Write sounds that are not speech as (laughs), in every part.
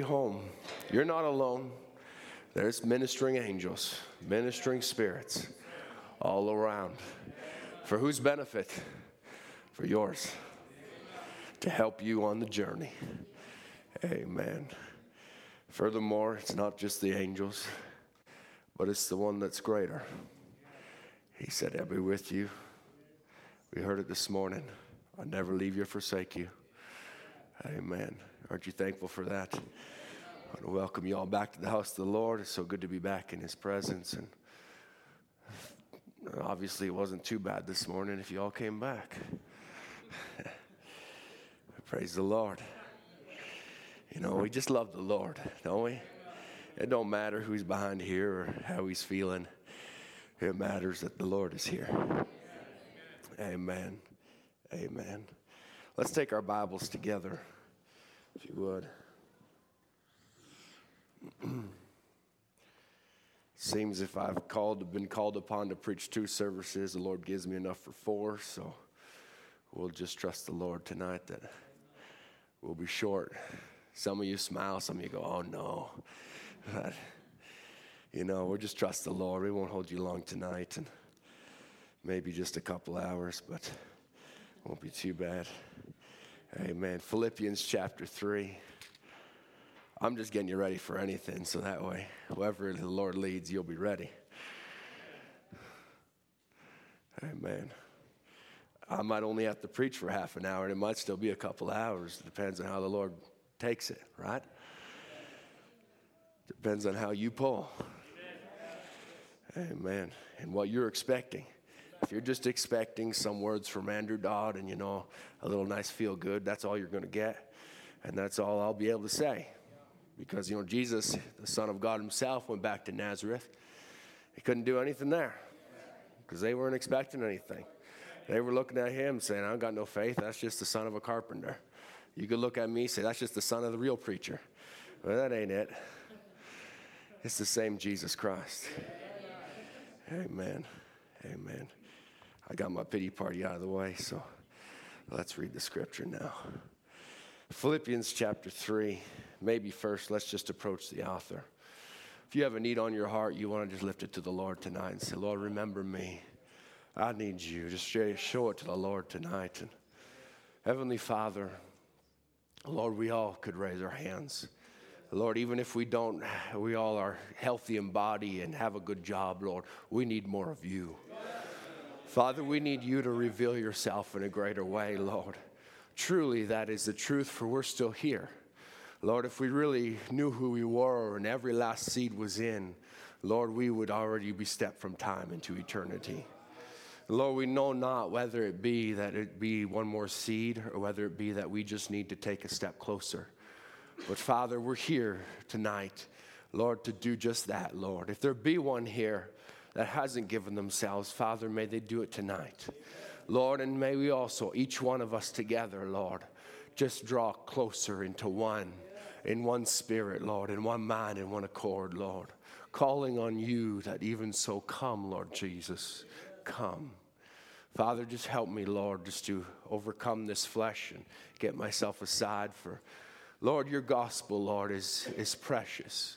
home. You're not alone. There's ministering angels, ministering spirits all around. For whose benefit? For yours. To help you on the journey. Amen. Furthermore, it's not just the angels, but it's the one that's greater. He said, I'll be with you. We heard it this morning. I'll never leave you or forsake you. Amen. Aren't you thankful for that? I want to welcome you all back to the house of the Lord. It's so good to be back in His presence. And uh, obviously, it wasn't too bad this morning if you all came back. (laughs) Praise the Lord. You know, we just love the Lord, don't we? It don't matter who's behind here or how he's feeling. It matters that the Lord is here. Amen. Amen. Let's take our Bibles together, if you would. (clears throat) Seems if I've called, been called upon to preach two services, the Lord gives me enough for four. So we'll just trust the Lord tonight that we'll be short. Some of you smile, some of you go, "Oh no," but you know, we'll just trust the Lord. We won't hold you long tonight, and maybe just a couple hours, but won't be too bad. Amen. Philippians chapter three. I'm just getting you ready for anything, so that way, whoever the Lord leads, you'll be ready. Amen. I might only have to preach for half an hour, and it might still be a couple hours. Depends on how the Lord takes it, right? Depends on how you pull. Amen. And what you're expecting. If you're just expecting some words from Andrew Dodd and, you know, a little nice feel good, that's all you're going to get. And that's all I'll be able to say. Because, you know, Jesus, the Son of God Himself, went back to Nazareth. He couldn't do anything there because they weren't expecting anything. They were looking at Him saying, I got no faith. That's just the son of a carpenter. You could look at me say, That's just the son of the real preacher. Well, that ain't it. It's the same Jesus Christ. Amen. Amen. I got my pity party out of the way, so let's read the scripture now. Philippians chapter 3 maybe first, let's just approach the author. If you have a need on your heart, you want to just lift it to the Lord tonight and say, Lord, remember me. I need you. Just show it to the Lord tonight. And Heavenly Father, Lord, we all could raise our hands. Lord, even if we don't, we all are healthy in body and have a good job, Lord, we need more of you. Father, we need you to reveal yourself in a greater way, Lord. Truly, that is the truth, for we're still here. Lord, if we really knew who we were and every last seed was in, Lord, we would already be stepped from time into eternity. Lord, we know not whether it be that it be one more seed or whether it be that we just need to take a step closer. But Father, we're here tonight, Lord, to do just that, Lord. If there be one here that hasn't given themselves, Father, may they do it tonight. Lord, and may we also, each one of us together, Lord, just draw closer into one in one spirit, Lord, in one mind, in one accord, Lord. Calling on you that even so come, Lord Jesus, come. Father, just help me, Lord, just to overcome this flesh and get myself aside for, Lord, your gospel, Lord, is, is precious.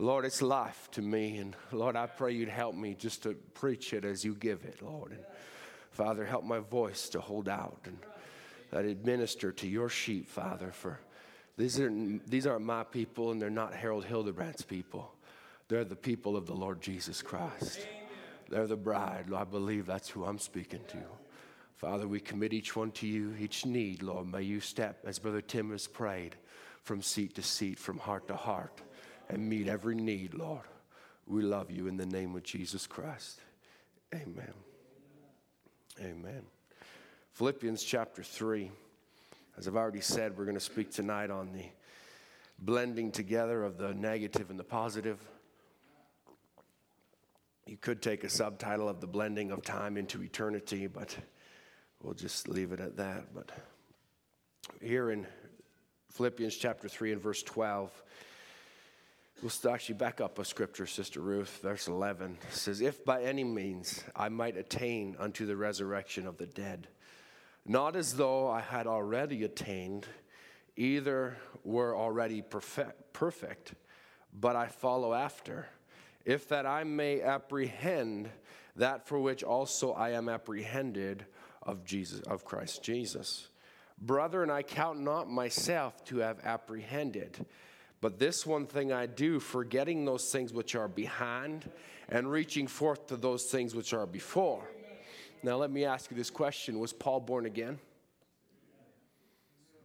Lord, it's life to me. And Lord, I pray you'd help me just to preach it as you give it, Lord. And Father, help my voice to hold out and that administer to your sheep, Father, for these aren't, these aren't my people and they're not Harold Hildebrandt's people. They're the people of the Lord Jesus Christ. They're the bride. I believe that's who I'm speaking to. Father, we commit each one to you, each need, Lord. May you step, as Brother Tim has prayed, from seat to seat, from heart to heart, and meet every need, Lord. We love you in the name of Jesus Christ. Amen. Amen. Philippians chapter 3. As I've already said, we're going to speak tonight on the blending together of the negative and the positive. You could take a subtitle of the blending of time into eternity, but we'll just leave it at that. But here in Philippians chapter 3 and verse 12, we'll actually back up a scripture, Sister Ruth, verse 11 says, If by any means I might attain unto the resurrection of the dead, not as though I had already attained either were already perfect, perfect, but I follow after, if that I may apprehend that for which also I am apprehended of Jesus of Christ Jesus. Brethren, I count not myself to have apprehended, but this one thing I do, forgetting those things which are behind and reaching forth to those things which are before. Now, let me ask you this question Was Paul born again?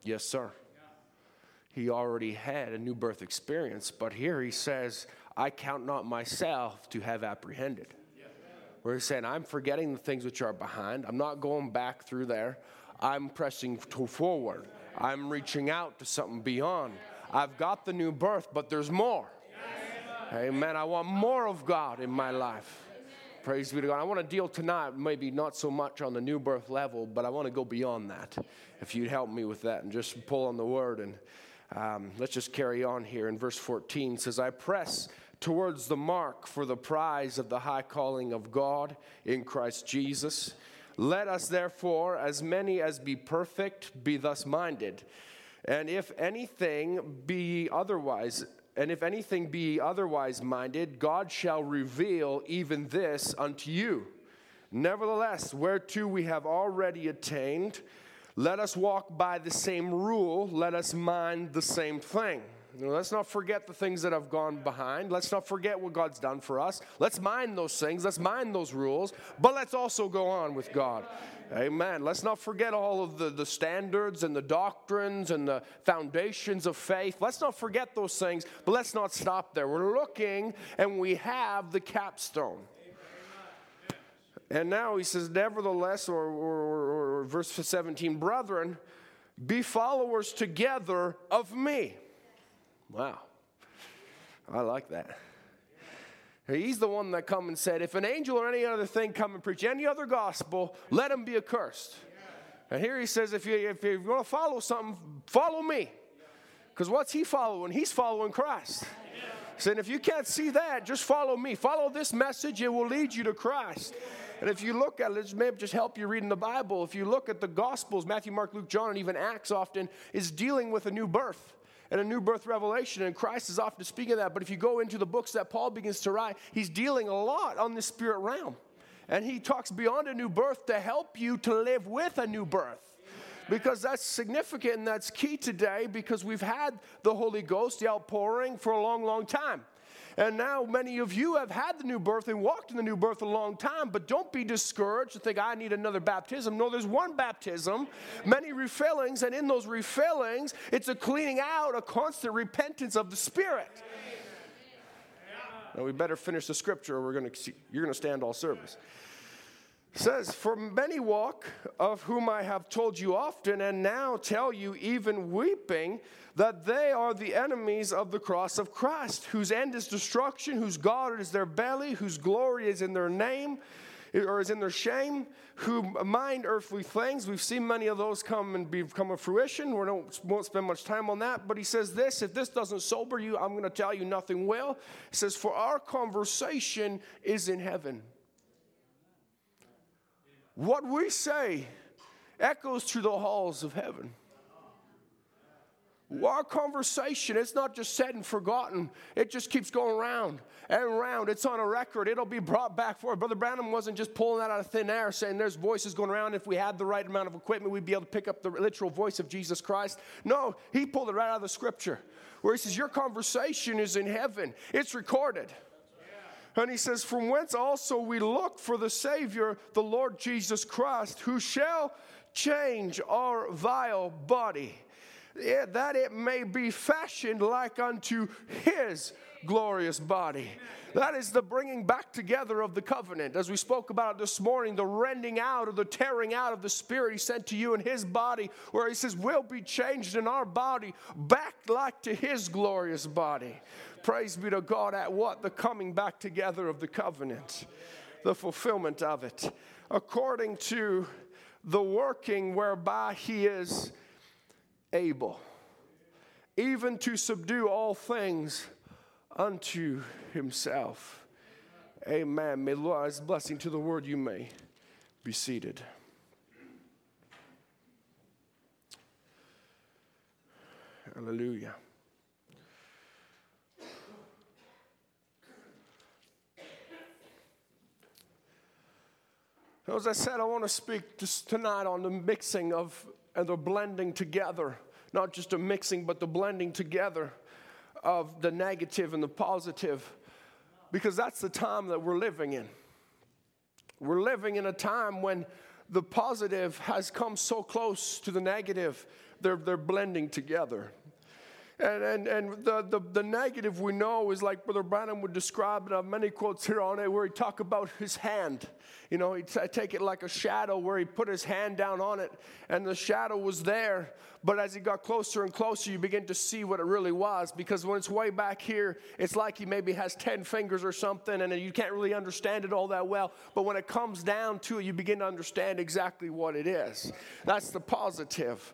Yes, sir. He already had a new birth experience, but here he says, I count not myself to have apprehended. Where he's saying, I'm forgetting the things which are behind. I'm not going back through there. I'm pressing forward. I'm reaching out to something beyond. I've got the new birth, but there's more. Amen. I want more of God in my life. Praise be to God. I want to deal tonight, maybe not so much on the new birth level, but I want to go beyond that. If you'd help me with that and just pull on the word. And um, let's just carry on here. In verse 14 says, I press towards the mark for the prize of the high calling of God in Christ Jesus. Let us therefore, as many as be perfect, be thus minded. And if anything be otherwise, and if anything be otherwise minded, God shall reveal even this unto you. Nevertheless, whereto we have already attained, let us walk by the same rule, let us mind the same thing. let's not forget the things that have gone behind. Let's not forget what God's done for us. Let's mind those things. Let's mind those rules. But let's also go on with God. Amen. Let's not forget all of the, the standards and the doctrines and the foundations of faith. Let's not forget those things, but let's not stop there. We're looking and we have the capstone. And now he says, Nevertheless, or, or, or, verse 17, brethren, be followers together of me. Wow. I like that. He's the one that come and said, if an angel or any other thing come and preach any other gospel, let him be accursed. And here he says, if, you, if you're going to follow something, follow me. Because what's he following? He's following Christ. Saying, if you can't see that, just follow me. Follow this message, it will lead you to Christ. And if you look at it, maybe just help you reading the Bible. If you look at the Gospels, Matthew, Mark, Luke, John, and even Acts often is dealing with a new birth and a new birth revelation, and Christ is often speaking of that. But if you go into the books that Paul begins to write, he's dealing a lot on the spirit realm. And he talks beyond a new birth to help you to live with a new birth. Because that's significant and that's key today because we've had the Holy Ghost, the outpouring, for a long, long time. And now many of you have had the new birth and walked in the new birth a long time, but don't be discouraged and think, I need another baptism. No, there's one baptism, many refillings, and in those refillings, it's a cleaning out, a constant repentance of the Spirit. Now we better finish the scripture or we're gonna you're going to stand all service. Says, For many walk, of whom I have told you often, and now tell you, even weeping, that they are the enemies of the cross of Christ, whose end is destruction, whose God is their belly, whose glory is in their name, or is in their shame, who mind earthly things. We've seen many of those come and become a fruition. We don't, won't spend much time on that. But he says this if this doesn't sober you, I'm going to tell you nothing will. He says, For our conversation is in heaven what we say echoes through the halls of heaven. Our conversation, it's not just said and forgotten. It just keeps going round and round. It's on a record. It'll be brought back forward. Brother Branham wasn't just pulling that out of thin air saying there's voices going around. If we had the right amount of equipment, we'd be able to pick up the literal voice of Jesus Christ. No, he pulled it right out of the scripture where he says, Your conversation is in heaven, it's recorded. And he says, From whence also we look for the Savior, the Lord Jesus Christ, who shall change our vile body, that it may be fashioned like unto his glorious body. That is the bringing back together of the covenant. As we spoke about this morning, the rending out or the tearing out of the spirit he sent to you in his body, where he says, We'll be changed in our body back like to his glorious body. Praise be to God at what? The coming back together of the covenant, the fulfillment of it, according to the working whereby he is able, even to subdue all things unto himself. Amen. May Lord's blessing to the word you may be seated. Hallelujah. As I said, I want to speak just tonight on the mixing of and the blending together, not just a mixing, but the blending together of the negative and the positive, because that's the time that we're living in. We're living in a time when the positive has come so close to the negative, they're, they're blending together. And, and, and the, the, the, negative we know is like Brother Branham would describe and I have many quotes here on it where he talk about his hand. You know, he'd take it like a shadow where he put his hand down on it and the shadow was there. But as he got closer and closer, you begin to see what it really was because when it's way back here, it's like he maybe has 10 fingers or something and you can't really understand it all that well. But when it comes down to it, you begin to understand exactly what it is. That's the positive.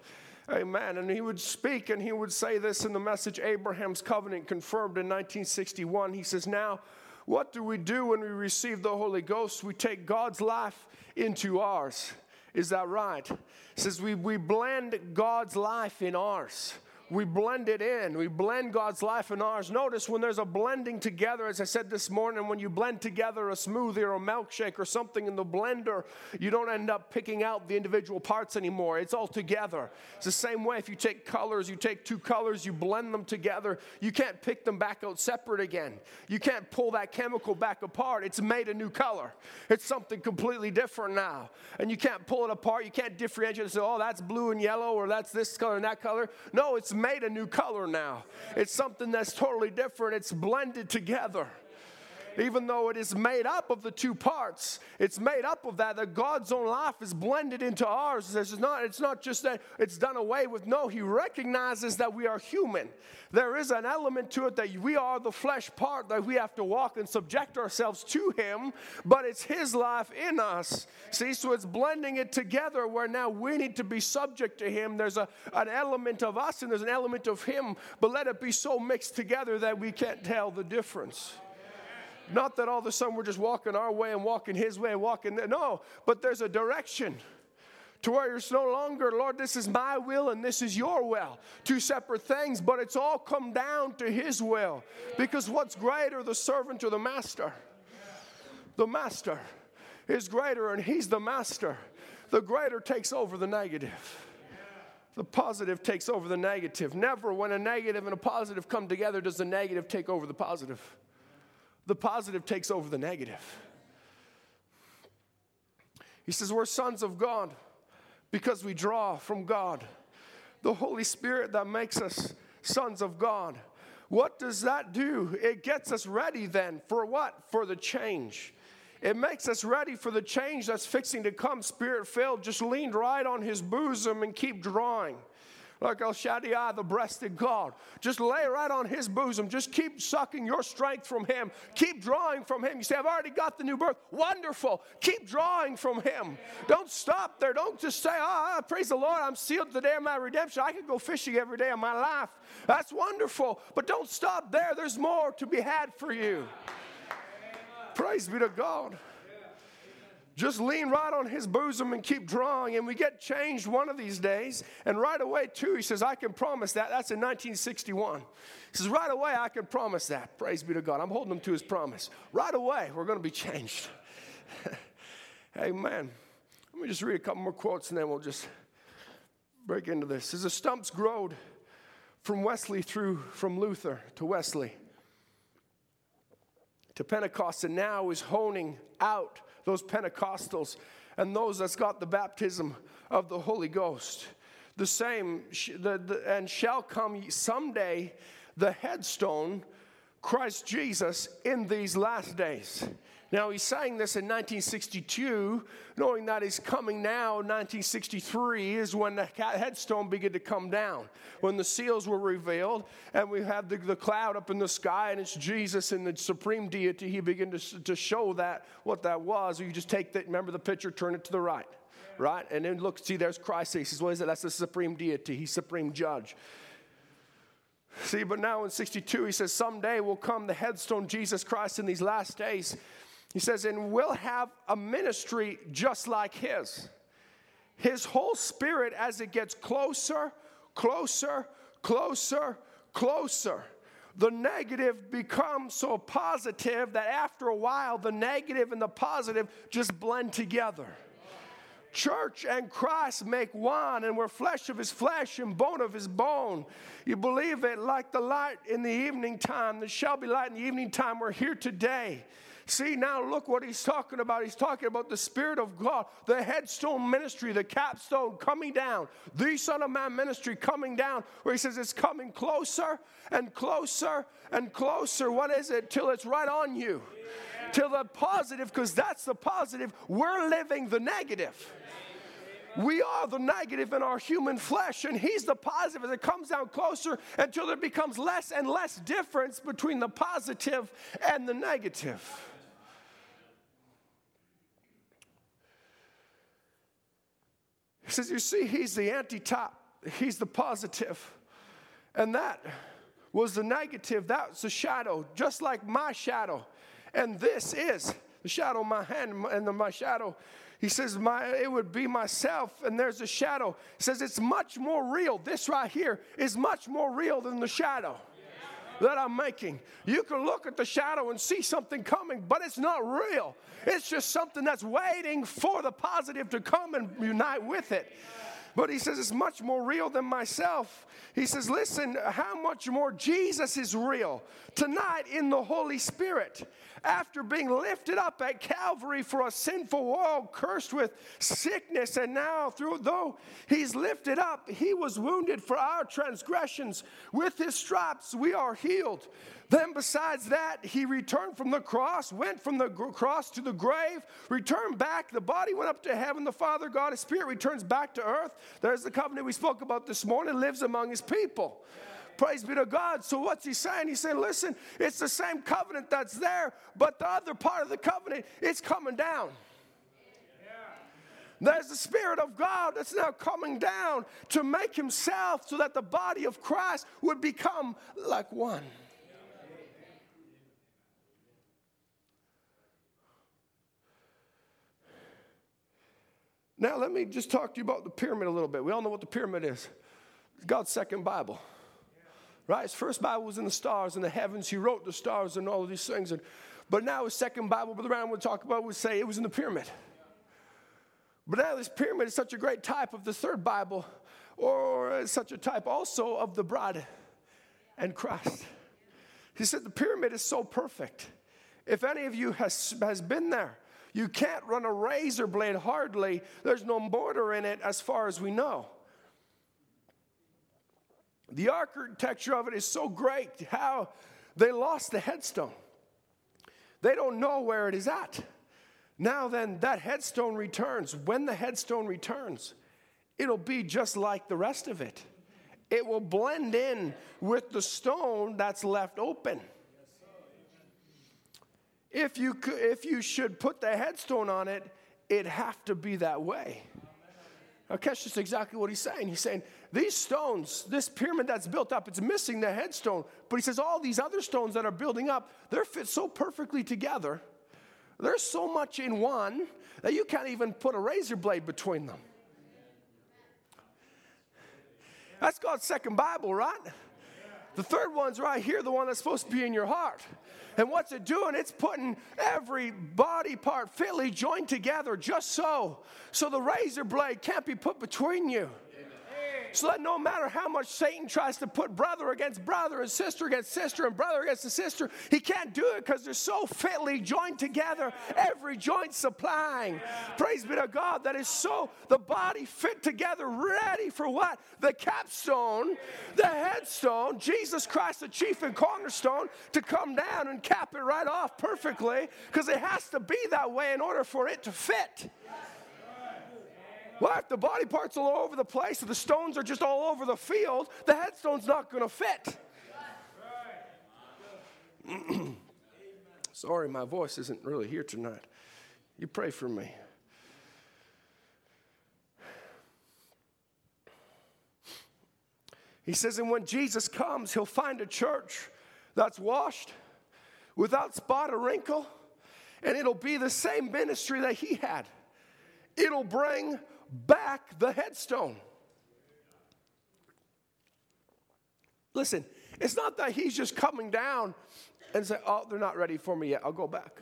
Amen. And he would speak and he would say this in the message Abraham's covenant confirmed in 1961. He says, Now, what do we do when we receive the Holy Ghost? We take God's life into ours. Is that right? He says, We, we blend God's life in ours we blend it in. We blend God's life and ours. Notice when there's a blending together, as I said this morning, when you blend together a smoothie or a milkshake or something in the blender, you don't end up picking out the individual parts anymore. It's all together. It's the same way if you take colors, you take two colors, you blend them together, you can't pick them back out separate again. You can't pull that chemical back apart. It's made a new color. It's something completely different now. And you can't pull it apart. You can't differentiate and say, oh, that's blue and yellow or that's this color and that color. No, it's made a new color now. It's something that's totally different, it's blended together even though it is made up of the two parts, it's made up of that, that God's own life is blended into ours. It's not, it's not just that it's done away with. No, He recognizes that we are human. There is an element to it that we are the flesh part that we have to walk and subject ourselves to Him, but it's His life in us. See, so it's blending it together where now we need to be subject to Him. There's a, an element of us and there's an element of Him, but let it be so mixed together that we can't tell the difference. Not that all of a sudden we're just walking our way and walking His way and walking. There. No, but there's a direction to where it's no longer, Lord, this is my will and this is your will. Two separate things, but it's all come down to His will. Because what's greater, the servant or the master? The master is greater and He's the master. The greater takes over the negative. The positive takes over the negative. Never, when a negative and a positive come together, does the negative take over the positive the positive takes over the negative. He says, We're sons of God because we draw from God. The Holy Spirit that makes us sons of God. What does that do? It gets us ready then for what? For the change. It makes us ready for the change that's fixing to come, spirit filled. Just lean right on his bosom and keep drawing like El Shaddai, the breasted God. Just lay right on his bosom. Just keep sucking your strength from him. Keep drawing from him. You say, I've already got the new birth. Wonderful. Keep drawing from him. Don't stop there. Don't just say, oh, praise the Lord, I'm sealed the day of my redemption. I can go fishing every day of my life. That's wonderful. But don't stop there. There's more to be had for you. Praise be to God. Just lean right on his bosom and keep drawing, and we get changed one of these days. And right away, too, he says, I can promise that. That's in 1961. He says, Right away, I can promise that. Praise be to God. I'm holding him to his promise. Right away, we're going to be changed. (laughs) Amen. Let me just read a couple more quotes and then we'll just break into this. As The stumps growed from Wesley through, from Luther to Wesley to Pentecost, and now is honing out those Pentecostals and those that's got the baptism of the Holy Ghost. The same, the, the, and shall come someday the headstone, Christ Jesus, in these last days. Now, he's saying this in 1962, knowing that he's coming now. 1963 is when the headstone began to come down, when the seals were revealed, and we have the, the cloud up in the sky, and it's Jesus and the supreme deity. He began to, to show that what that was. You just take that, remember the picture, turn it to the right, right? And then look, see, there's Christ. He says, What is it? That's the supreme deity. He's supreme judge. See, but now in 62, he says, Someday will come the headstone Jesus Christ in these last days. He says, and we'll have a ministry just like his. His whole spirit, as it gets closer, closer, closer, closer. The negative becomes so positive that after a while, the negative and the positive just blend together church and Christ make one, and we're flesh of his flesh and bone of his bone. You believe it like the light in the evening time. There shall be light in the evening time. We're here today. See, now look what he's talking about. He's talking about the Spirit of God, the headstone ministry, the capstone coming down, the Son of Man ministry coming down, where he says it's coming closer and closer and closer. What is it? Till it's right on you. Till the positive, because that's the positive. We're living the negative. We are the negative in our human flesh, and He's the positive as it comes down closer until there becomes less and less difference between the positive and the negative. He says, You see, He's the antitype, He's the positive. And that was the negative, that's the shadow, just like my shadow. And this is the shadow of my hand and the, my shadow he says, my, It would be myself, and there's a shadow. He says, It's much more real. This right here is much more real than the shadow that I'm making. You can look at the shadow and see something coming, but it's not real. It's just something that's waiting for the positive to come and unite with it. But he says it's much more real than myself. He says, listen, how much more Jesus is real tonight in the Holy Spirit after being lifted up at Calvary for a sinful world cursed with sickness, and now through though he's lifted up, he was wounded for our transgressions. With his stripes we are healed. Then, besides that, he returned from the cross, went from the cross to the grave, returned back. The body went up to heaven. The Father, God, His Spirit returns back to earth. There's the covenant we spoke about this morning, lives among His people. Praise be to God. So, what's he saying? He's saying, listen, it's the same covenant that's there, but the other part of the covenant, it's coming down. There's the Spirit of God that's now coming down to make Himself so that the body of Christ would become like one. Now, let me just talk to you about the pyramid a little bit. We all know what the pyramid is God's second Bible. Right? His first Bible was in the stars, and the heavens. He wrote the stars and all of these things. And, but now his second Bible, Brother Ryan would talk about, would say it was in the pyramid. But now this pyramid is such a great type of the third Bible, or such a type also of the bride and Christ. He said the pyramid is so perfect. If any of you has, has been there, you can't run a razor blade hardly. There's no mortar in it as far as we know. The architecture of it is so great how they lost the headstone. They don't know where it is at. Now, then, that headstone returns. When the headstone returns, it'll be just like the rest of it. It will blend in with the stone that's left open. If you, could, if you should put the headstone on it, it'd have to be that way. Now, catch just exactly what he's saying. He's saying, these stones, this pyramid that's built up, it's missing the headstone. But he says, all these other stones that are building up, they're fit so perfectly together. There's so much in one that you can't even put a razor blade between them. That's God's second Bible, right? The third one's right here, the one that's supposed to be in your heart. And what's it doing? It's putting every body part fitly joined together just so. So the razor blade can't be put between you. So that no matter how much Satan tries to put brother against brother and sister against sister and brother against the sister, he can't do it because they're so fitly joined together, every joint supplying. Praise be to God that is so the body fit together, ready for what? The capstone, the headstone, Jesus Christ, the chief and cornerstone, to come down and cap it right off perfectly because it has to be that way in order for it to fit. Well, if the body parts are all over the place, or the stones are just all over the field, the headstone's not going to fit. (clears throat) Sorry, my voice isn't really here tonight. You pray for me. He says, and when Jesus comes, he'll find a church that's washed without spot or wrinkle, and it'll be the same ministry that he had. It'll bring back the headstone. Listen, it's not that he's just coming down and say, oh, they're not ready for me yet. I'll go back.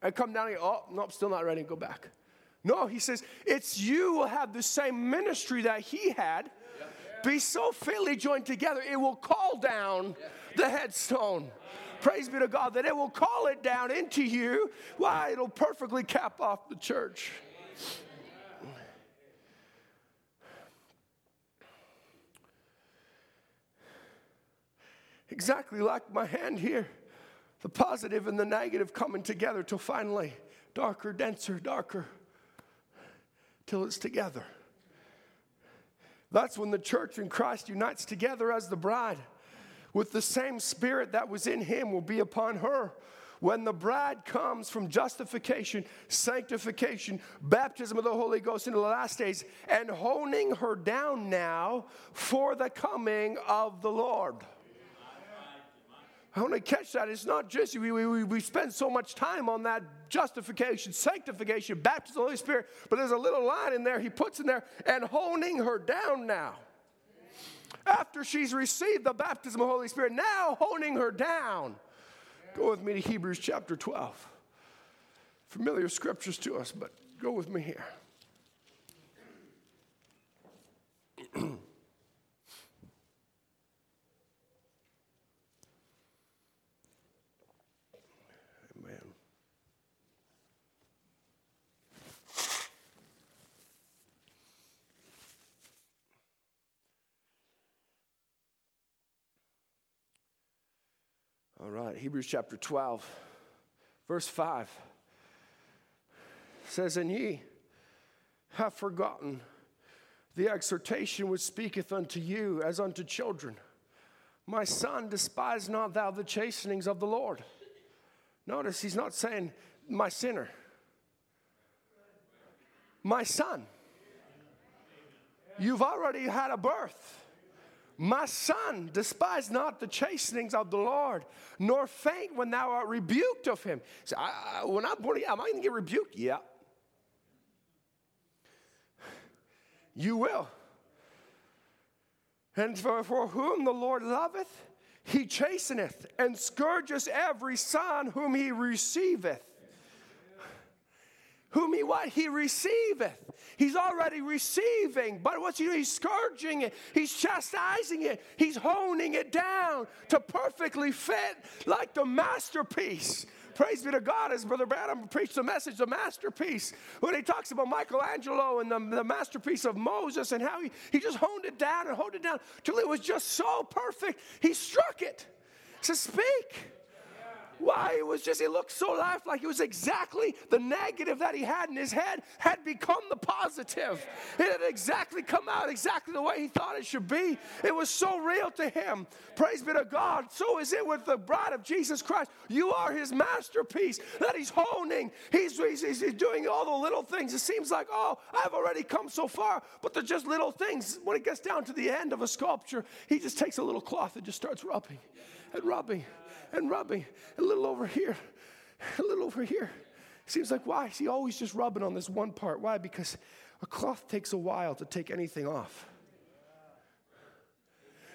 And come down and go, oh, nope, still not ready. Go back. No, he says, it's you will have the same ministry that he had. Be so fitly joined together, it will call down the headstone. Praise be to God that it will call it down into you. Why? It'll perfectly cap off the church. Exactly like my hand here. The positive and the negative coming together till finally darker, denser, darker, till it's together. That's when the church in Christ unites together as the bride with the same spirit that was in him will be upon her. When the bride comes from justification, sanctification, baptism of the Holy Ghost in the last days, and honing her down now for the coming of the Lord. I want to catch that. It's not just, we, we, we spend so much time on that justification, sanctification, baptism of the Holy Spirit, but there's a little line in there he puts in there, and honing her down now. After she's received the baptism of the Holy Spirit, now honing her down. Go with me to Hebrews chapter 12. Familiar scriptures to us, but go with me here. (clears throat) All right, Hebrews chapter 12, verse 5 says, And ye have forgotten the exhortation which speaketh unto you as unto children. My son, despise not thou the chastenings of the Lord. Notice he's not saying, My sinner. My son. You've already had a birth. My son, despise not the chastenings of the Lord, nor faint when thou art rebuked of him. So I, I, when I'm born again, am I going to get rebuked? Yeah. You will. And for, for whom the Lord loveth, he chasteneth and scourges every son whom he receiveth whom he what? He receiveth. He's already receiving. But what's he doing? He's scourging it. He's chastising it. He's honing it down to perfectly fit like the masterpiece. Praise be to God, as Brother Branham preached the message, the masterpiece. When he talks about Michelangelo and the, the masterpiece of Moses and how he, he just honed it down and honed it down till it was just so perfect. He struck it. He says, Speak. Why? It was just, it looked so lifelike. It was exactly the negative that he had in his head had become the positive. It had exactly come out exactly the way he thought it should be. It was so real to him. Praise be to God. So is it with the bride of Jesus Christ. You are his masterpiece that he's honing. He's, he's, he's doing all the little things. It seems like, oh, I've already come so far, but they're just little things. When it gets down to the end of a sculpture, he just takes a little cloth and just starts rubbing and rubbing and rubbing a little over here, a little over here. Seems like why is he always just rubbing on this one part? Why? Because a cloth takes a while to take anything off.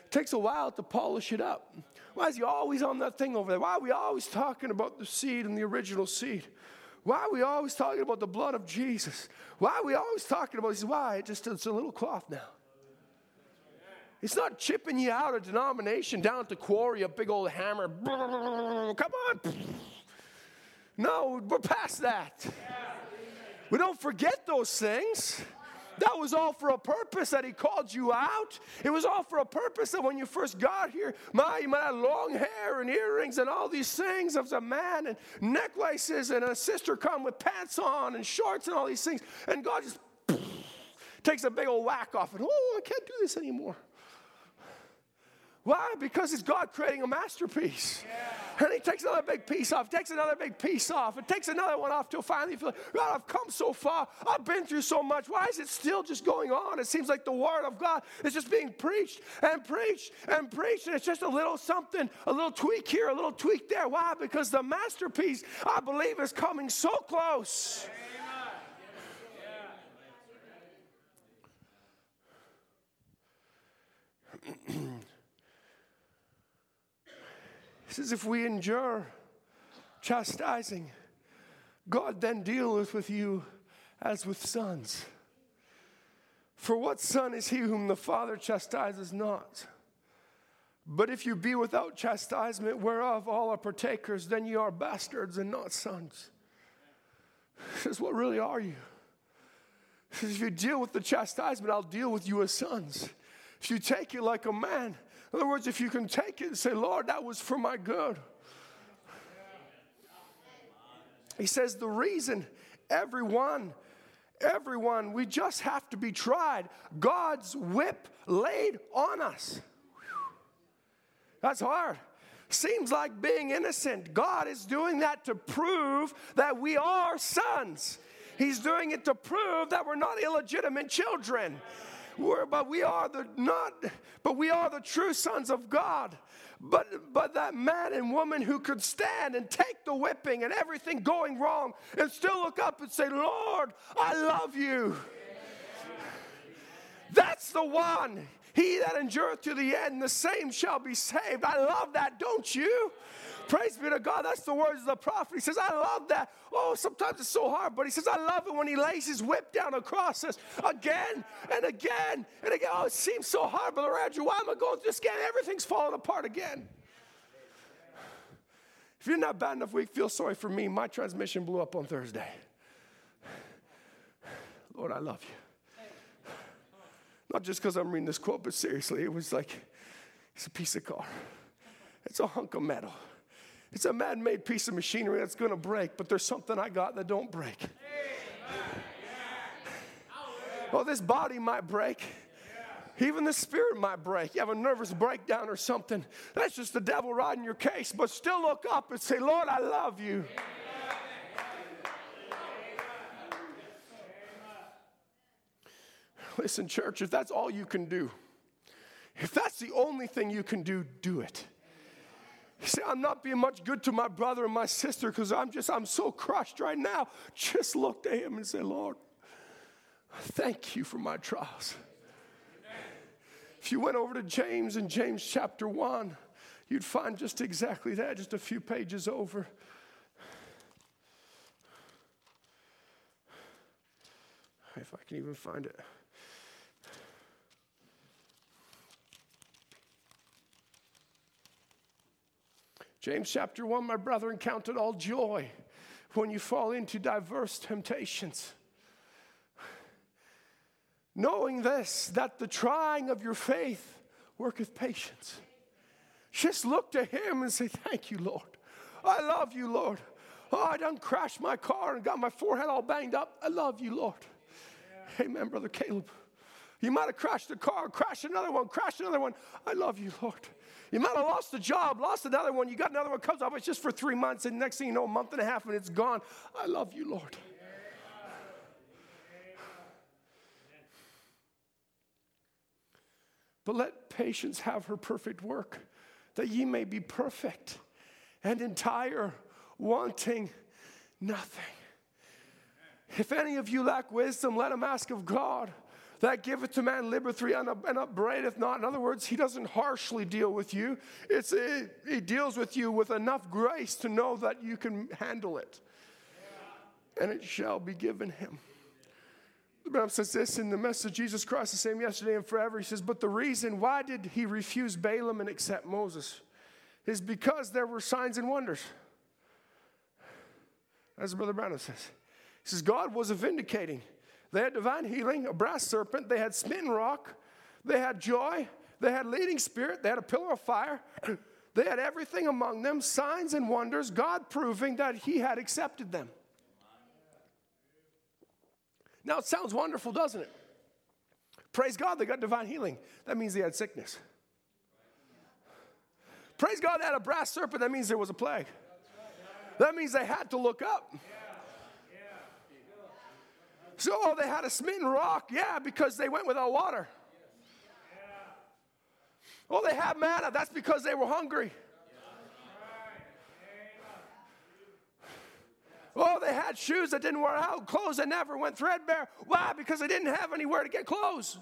It takes a while to polish it up. Why is he always on that thing over there? Why are we always talking about the seed and the original seed? Why are we always talking about the blood of Jesus? Why are we always talking about this? Why? It just it's a little cloth now. It's not chipping you out of denomination down to quarry a big old hammer. Come on. No, we're past that. We don't forget those things. That was all for a purpose that he called you out. It was all for a purpose that when you first got here, my, you might have long hair and earrings and all these things of a man and necklaces and a sister come with pants on and shorts and all these things. And God just takes a big old whack off it. Oh, I can't do this anymore. Why? Because it's God creating a masterpiece. Yeah. And he takes another big piece off, takes another big piece off, and takes another one off till finally you feel like, God, I've come so far. I've been through so much. Why is it still just going on? It seems like the word of God is just being preached and preached and preached, and it's just a little something, a little tweak here, a little tweak there. Why? Because the masterpiece, I believe, is coming so close. He says, if we endure chastising, God then dealeth with you as with sons. For what son is he whom the Father chastises not? But if you be without chastisement, whereof all are partakers, then you are bastards and not sons. He says, What really are you? He says, If you deal with the chastisement, I'll deal with you as sons. If you take it like a man, in other words, if you can take it and say, Lord, that was for my good. He says, The reason everyone Everyone, we just have to be tried. God's whip laid on us. That's hard. Seems like being innocent. God is doing that to prove that we are sons. He's doing it to prove that we're not illegitimate children. But we are the not, but we are the true sons of God. But, but that man and woman who could stand and take the whipping and everything going wrong and still look up and say, Lord, I love you. That's the one. He that endureth to the end, the same shall be saved. I love that, don't you? Praise be to God. That's the words of the prophet. He says, I love that. Oh, sometimes it's so hard, but he says, I love it when he lays his whip down across us again and again and again. Oh, it seems so hard, Brother Andrew. Why am I going through this again? Everything's falling apart again. If you're not bad enough week, feel sorry for me. My transmission blew up on Thursday. Lord, I love you. Not just because I'm reading this quote, but seriously, it was like, it's a piece of car. It's a hunk of metal. It's a man made piece of machinery that's going to break, but there's something I got that don't break. Well, oh, this body might break. Even the spirit might break. You have a nervous breakdown or something. That's just the devil riding your case. But still look up and say, Lord, I love you. Listen, church, if that's all you can do, if that's the only thing you can do, do it. You say, I'm not being much good to my brother and my sister because I'm just, I'm so crushed right now. Just look to him and say, Lord, thank you for my trials. If you went over to James in James chapter 1, you'd find just exactly that, just a few pages over. If I can even find it. James chapter 1, my brethren, count it all joy when you fall into diverse temptations. Knowing this, that the trying of your faith worketh patience. Just look to Him and say, Thank you, Lord. I love you, Lord. Oh, I done crashed my car and got my forehead all banged up. I love you, Lord. Yeah. Amen, Brother Caleb. You might have crashed a car, crashed another one, crashed another one. I love you, Lord. You might have lost a job, lost another one. You got another one comes up. It's just for three months, and next thing you know, a month and a half, and it's gone. I love you, Lord. But let patience have her perfect work, that ye may be perfect and entire, wanting nothing. If any of you lack wisdom, let him ask of God that giveth to man liberty and upbraideth not. In other words, he doesn't harshly deal with you. It's, it, he deals with you with enough grace to know that you can handle it. And it shall be given him. The Bible says this in the message Jesus Christ, the same yesterday and forever. He says, But the reason why did he refuse Balaam and accept Moses is because there were signs and wonders. As Brother Branham says. He says, God was vindicating. They had divine healing, a brass serpent, they had smitten rock, they had joy, they had leading spirit, they had a pillar of fire. (clears throat) They had everything among them, signs and wonders, God proving that He had accepted them. Now it sounds wonderful, doesn't it? Praise God, they got divine healing. That means they had sickness. Praise God, they had a brass serpent. That means there was a plague. That means they had to look up. So oh, they had a smitten rock, yeah, because they went without water. Oh, they had manna, that's because they were hungry. Oh, they had shoes that didn't wear out, clothes that never went threadbare. Why? Because they didn't have anywhere to get clothes.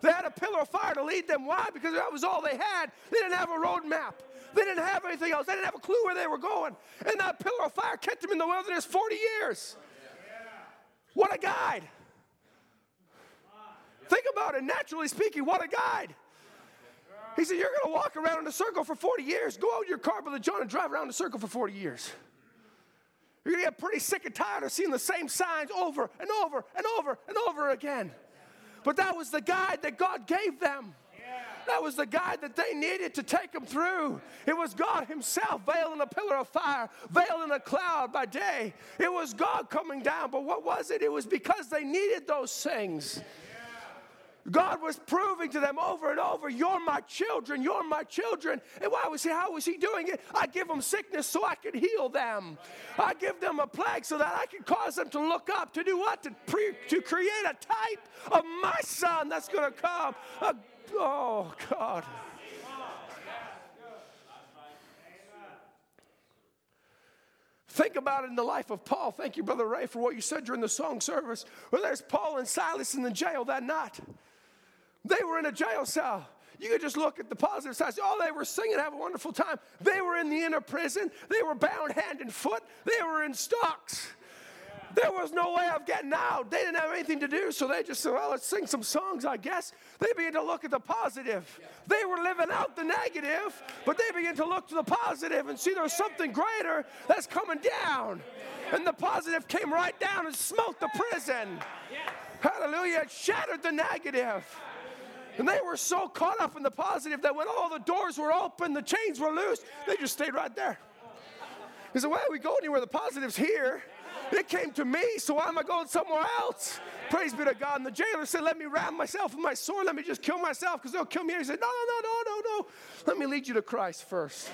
They had a pillar of fire to lead them. Why? Because that was all they had. They didn't have a road map. They didn't have anything else. They didn't have a clue where they were going. And that pillar of fire kept them in the wilderness 40 years. What a guide. Think about it, naturally speaking, what a guide. He said, You're going to walk around in a circle for 40 years. Go out in your car, Brother John, and drive around in a circle for 40 years. You're going to get pretty sick and tired of seeing the same signs over and over and over and over again. But that was the guide that God gave them. That was the guide that they needed to take them through. It was God Himself, veiled in a pillar of fire, veiled in a cloud by day. It was God coming down. But what was it? It was because they needed those things. God was proving to them over and over, You're my children, you're my children. And why was he, how was he doing it? I give them sickness so I could heal them. I give them a plague so that I can cause them to look up, to do what? To, pre, to create a type of my son that's going to come. A, oh, God. Think about it in the life of Paul. Thank you, Brother Ray, for what you said during the song service. Well, there's Paul and Silas in the jail that night. They were in a jail cell. You could just look at the positive side. Oh, they were singing, have a wonderful time. They were in the inner prison. They were bound hand and foot. They were in stocks. There was no way of getting out. They didn't have anything to do, so they just said, well, let's sing some songs, I guess. They began to look at the positive. They were living out the negative, but they began to look to the positive and see there's something greater that's coming down. And the positive came right down and smote the prison. Hallelujah. It shattered the negative. And they were so caught up in the positive that when all the doors were open, the chains were loose, they just stayed right there. He said, Why we going anywhere? The positive's here. It came to me, so why am I going somewhere else? Praise be to God. And the jailer said, Let me wrap myself in my sword. Let me just kill myself because they'll kill me. And he said, No, no, no, no, no, no. Let me lead you to Christ first.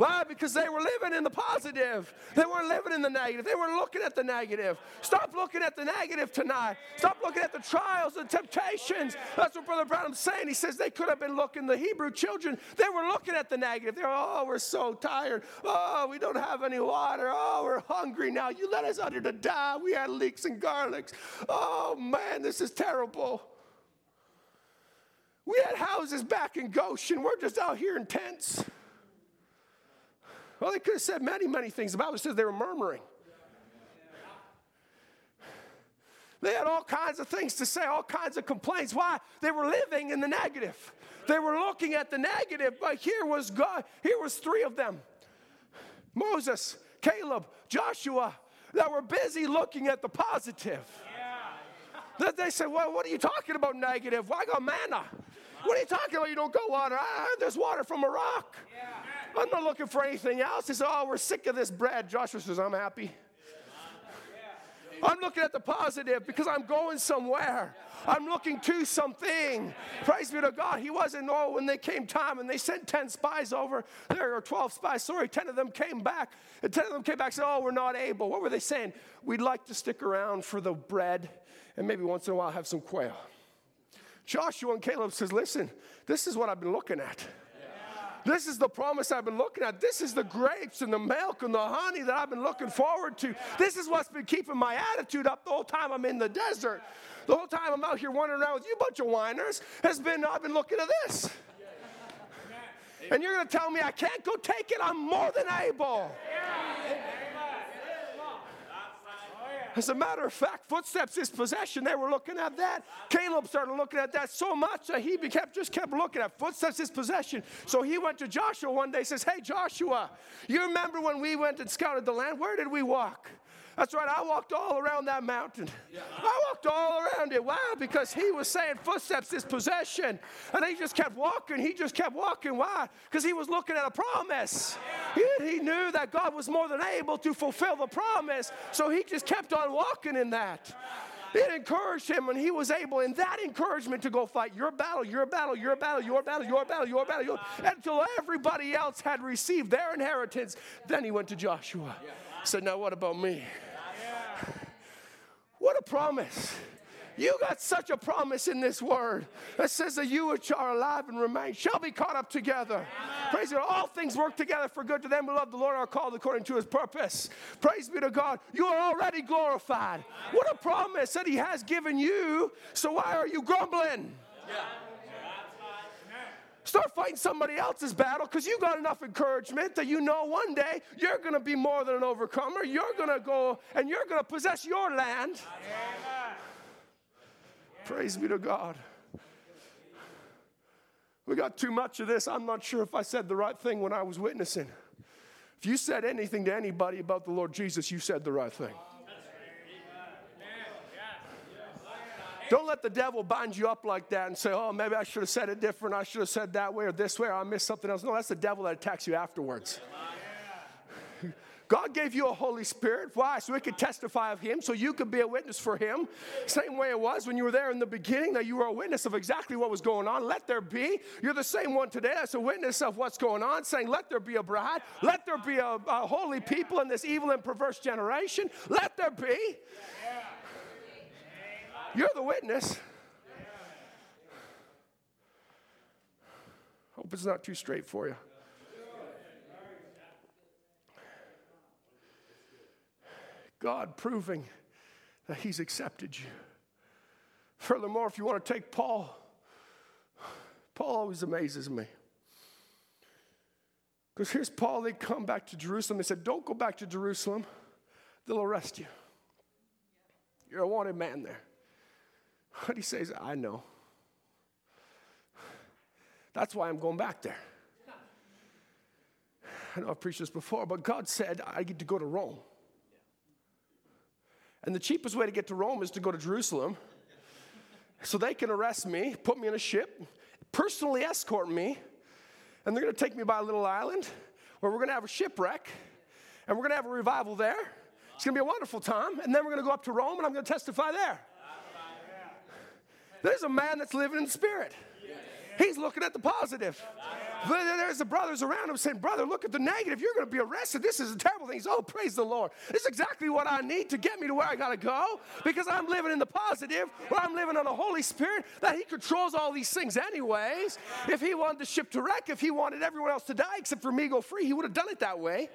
Why? Because they were living in the positive. They weren't living in the negative. They were looking at the negative. Stop looking at the negative tonight. Stop looking at the trials and temptations. That's what Brother Branham's saying. He says they could have been looking, the Hebrew children, they were looking at the negative. They're, oh, we're so tired. Oh, we don't have any water. Oh, we're hungry now. You let us under to die. We had leeks and garlics. Oh, man, this is terrible. We had houses back in Goshen. We're just out here in tents. Well, they could have said many, many things. The Bible says they were murmuring. They had all kinds of things to say, all kinds of complaints. Why? They were living in the negative. They were looking at the negative, but here was God. Here was three of them. Moses, Caleb, Joshua, that were busy looking at the positive. That they said, Well, what are you talking about negative? Why well, got manna? What are you talking about? You don't go water. I there's water from a rock. I'm not looking for anything else. He said, Oh, we're sick of this bread. Joshua says, I'm happy. I'm looking at the positive because I'm going somewhere. I'm looking to something. Praise be to God. He wasn't, oh, when they came time and they sent 10 spies over, there were 12 spies, sorry, 10 of them came back. And 10 of them came back and said, oh, we're not able. What were they saying? We'd like to stick around for the bread and maybe once in a while have some quail. Joshua and Caleb says, listen, this is what I've been looking at. This is the promise I've been looking at. This is the grapes and the milk and the honey that I've been looking forward to. This is what's been keeping my attitude up the whole time I'm in the desert. The whole time I'm out here wandering around with you bunch of whiners has been I've been looking at this. And you're going to tell me I can't go take it? I'm more than able. As a matter of fact, footsteps is possession. They were looking at that. Caleb started looking at that so much that he kept, just kept looking at footsteps is possession. So he went to Joshua one day, says, Hey, Joshua, you remember when we went and scouted the land? Where did we walk? That's right, I walked all around that mountain. I walked all around it. Why? Because he was saying footsteps is possession. And he just kept walking. He just kept walking. Why? Because he was looking at a promise. He, he knew that God was more than able to fulfill the promise. So he just kept on walking in that. It encouraged him, and he was able, in that encouragement, to go fight your battle, your battle, your battle, your battle, your battle, your battle, your, battle until everybody else had received their inheritance. Then he went to Joshua. Said, Now, what about me? What a promise. You got such a promise in this word that says that you which are alive and remain shall be caught up together. Praise God. All things work together for good to them who love the Lord are called according to his purpose. Praise be to God. You are already glorified. What a promise that he has given you. So why are you grumbling? Yeah. Start fighting somebody else's battle because you got enough encouragement that you know one day you're going to be more than an overcomer. You're going to go and you're going to possess your land. Praise be to God. We got too much of this. I'm not sure if I said the right thing when I was witnessing. If you said anything to anybody about the Lord Jesus, you said the right thing. Don't let the devil bind you up like that and say, oh, maybe I should have said it different. I should have said that way or this way or I missed something else. No, that's the devil that attacks you afterwards. God gave you a Holy Spirit. Why? So we could testify of Him, so you could be a witness for Him. Same way it was when you were there in the beginning, that you were a witness of exactly what was going on. Let there be. You're the same one today that's a witness of what's going on, saying, Let there be a bride. Let there be a, a holy people in this evil and perverse generation. Let there be. You're the witness. Hope it's not too straight for you. God proving that He's accepted you. Furthermore, if you want to take Paul, Paul always amazes me. Because here's Paul, they come back to Jerusalem. They said, Don't go back to Jerusalem, they'll arrest you. You're a wanted man there. (laughs) What he says, I know. That's why I'm going back there. I know I've preached this before, but God said I get to go to Rome. And the cheapest way to get to Rome is to go to Jerusalem. So they can arrest me, put me in a ship, personally escort me, and they're gonna take me by a little island where we're gonna have a shipwreck, and we're gonna have a revival there. It's gonna be a wonderful time, and then we're gonna go up to Rome and I'm gonna testify there. There's a man that's living in spirit. He's looking at the positive. There's the brothers around him saying, Brother, look at the negative. You're going to be arrested. This is a terrible thing. He's, oh, praise the Lord. This is exactly what I need to get me to where I got to go because I'm living in the positive, where I'm living on the Holy Spirit, that He controls all these things, anyways. If He wanted the ship to wreck, if He wanted everyone else to die except for me go free, He would have done it that way.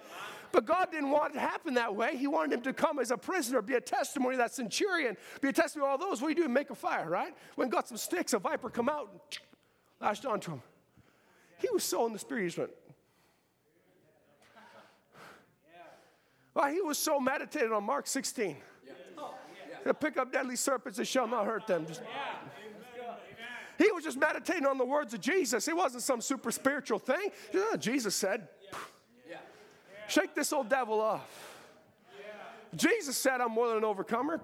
But God didn't want it to happen that way. He wanted him to come as a prisoner, be a testimony, that centurion, be a testimony all those. What do you do? Make a fire, right? When got some sticks, a viper come out and lashed onto him. He was so in the spirit, he just went. (sighs) Well, he was so meditated on Mark 16. To pick up deadly serpents and shall not hurt them. Just, he was just meditating on the words of Jesus. It wasn't some super spiritual thing. Jesus said, Shake this old devil off. Jesus said, I'm more than an overcomer.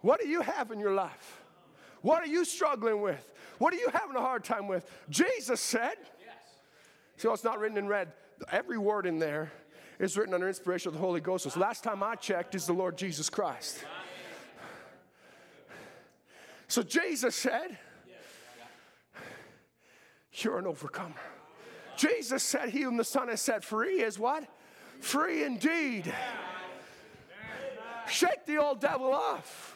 What do you have in your life? What are you struggling with? What are you having a hard time with? Jesus said, See so it's not written in red. Every word in there is written under inspiration of the Holy Ghost. So last time I checked is the Lord Jesus Christ. So Jesus said, You're an overcomer. Jesus said, He whom the Son has set free is what? Free indeed. Shake the old devil off.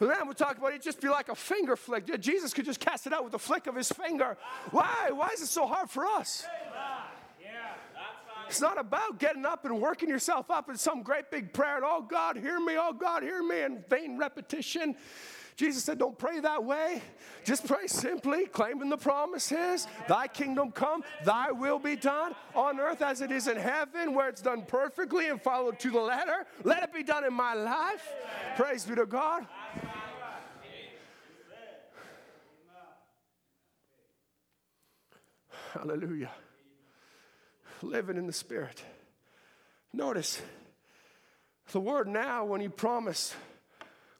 Man would talk about it just be like a finger flick. Jesus could just cast it out with a flick of his finger. Why? Why is it so hard for us? It's not about getting up and working yourself up in some great big prayer and, oh God, hear me, oh God, hear me, in vain repetition. Jesus said, Don't pray that way. Just pray simply, claiming the promises. Thy kingdom come, thy will be done on earth as it is in heaven, where it's done perfectly and followed to the letter. Let it be done in my life. Praise be to God. Hallelujah. Living in the Spirit. Notice the word now, when he promised.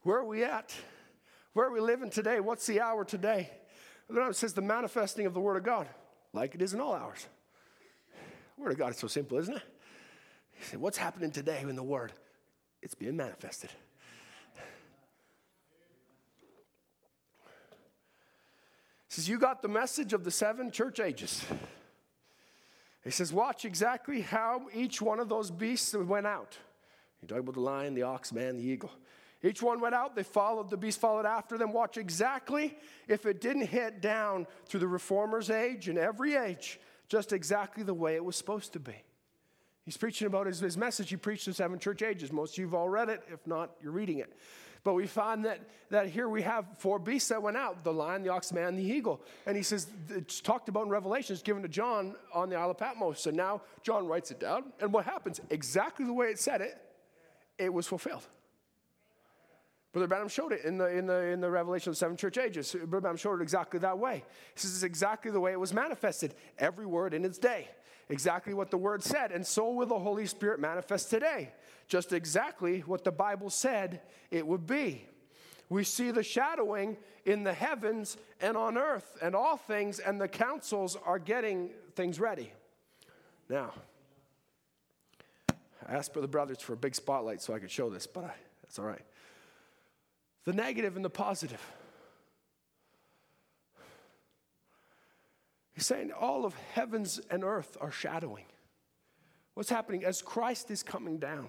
where are we at? Where are we living today? What's the hour today? It says the manifesting of the Word of God, like it is in all hours. The Word of God is so simple, isn't it? He said, What's happening today in the Word? It's being manifested. He says, You got the message of the seven church ages. He says, Watch exactly how each one of those beasts went out. He talked about the lion, the ox, man, the eagle. Each one went out, they followed, the beast followed after them. Watch exactly if it didn't hit down through the reformer's age and every age, just exactly the way it was supposed to be. He's preaching about his, his message he preached in seven church ages. Most of you have all read it. If not, you're reading it. But we find that, that here we have four beasts that went out the lion, the ox, man, the eagle. And he says, it's talked about in Revelation, it's given to John on the Isle of Patmos. And now John writes it down. And what happens? Exactly the way it said it, it was fulfilled. Brother Branham showed it in the, in the, in the Revelation of the seven church ages. Brother Branham showed it exactly that way. He says it's exactly the way it was manifested, every word in its day. Exactly what the word said. And so will the Holy Spirit manifest today just exactly what the Bible said it would be. We see the shadowing in the heavens and on earth, and all things, and the councils are getting things ready. Now, I asked the brothers for a big spotlight so I could show this, but I, that's all right. The negative and the positive. He's saying all of heavens and earth are shadowing. What's happening as Christ is coming down?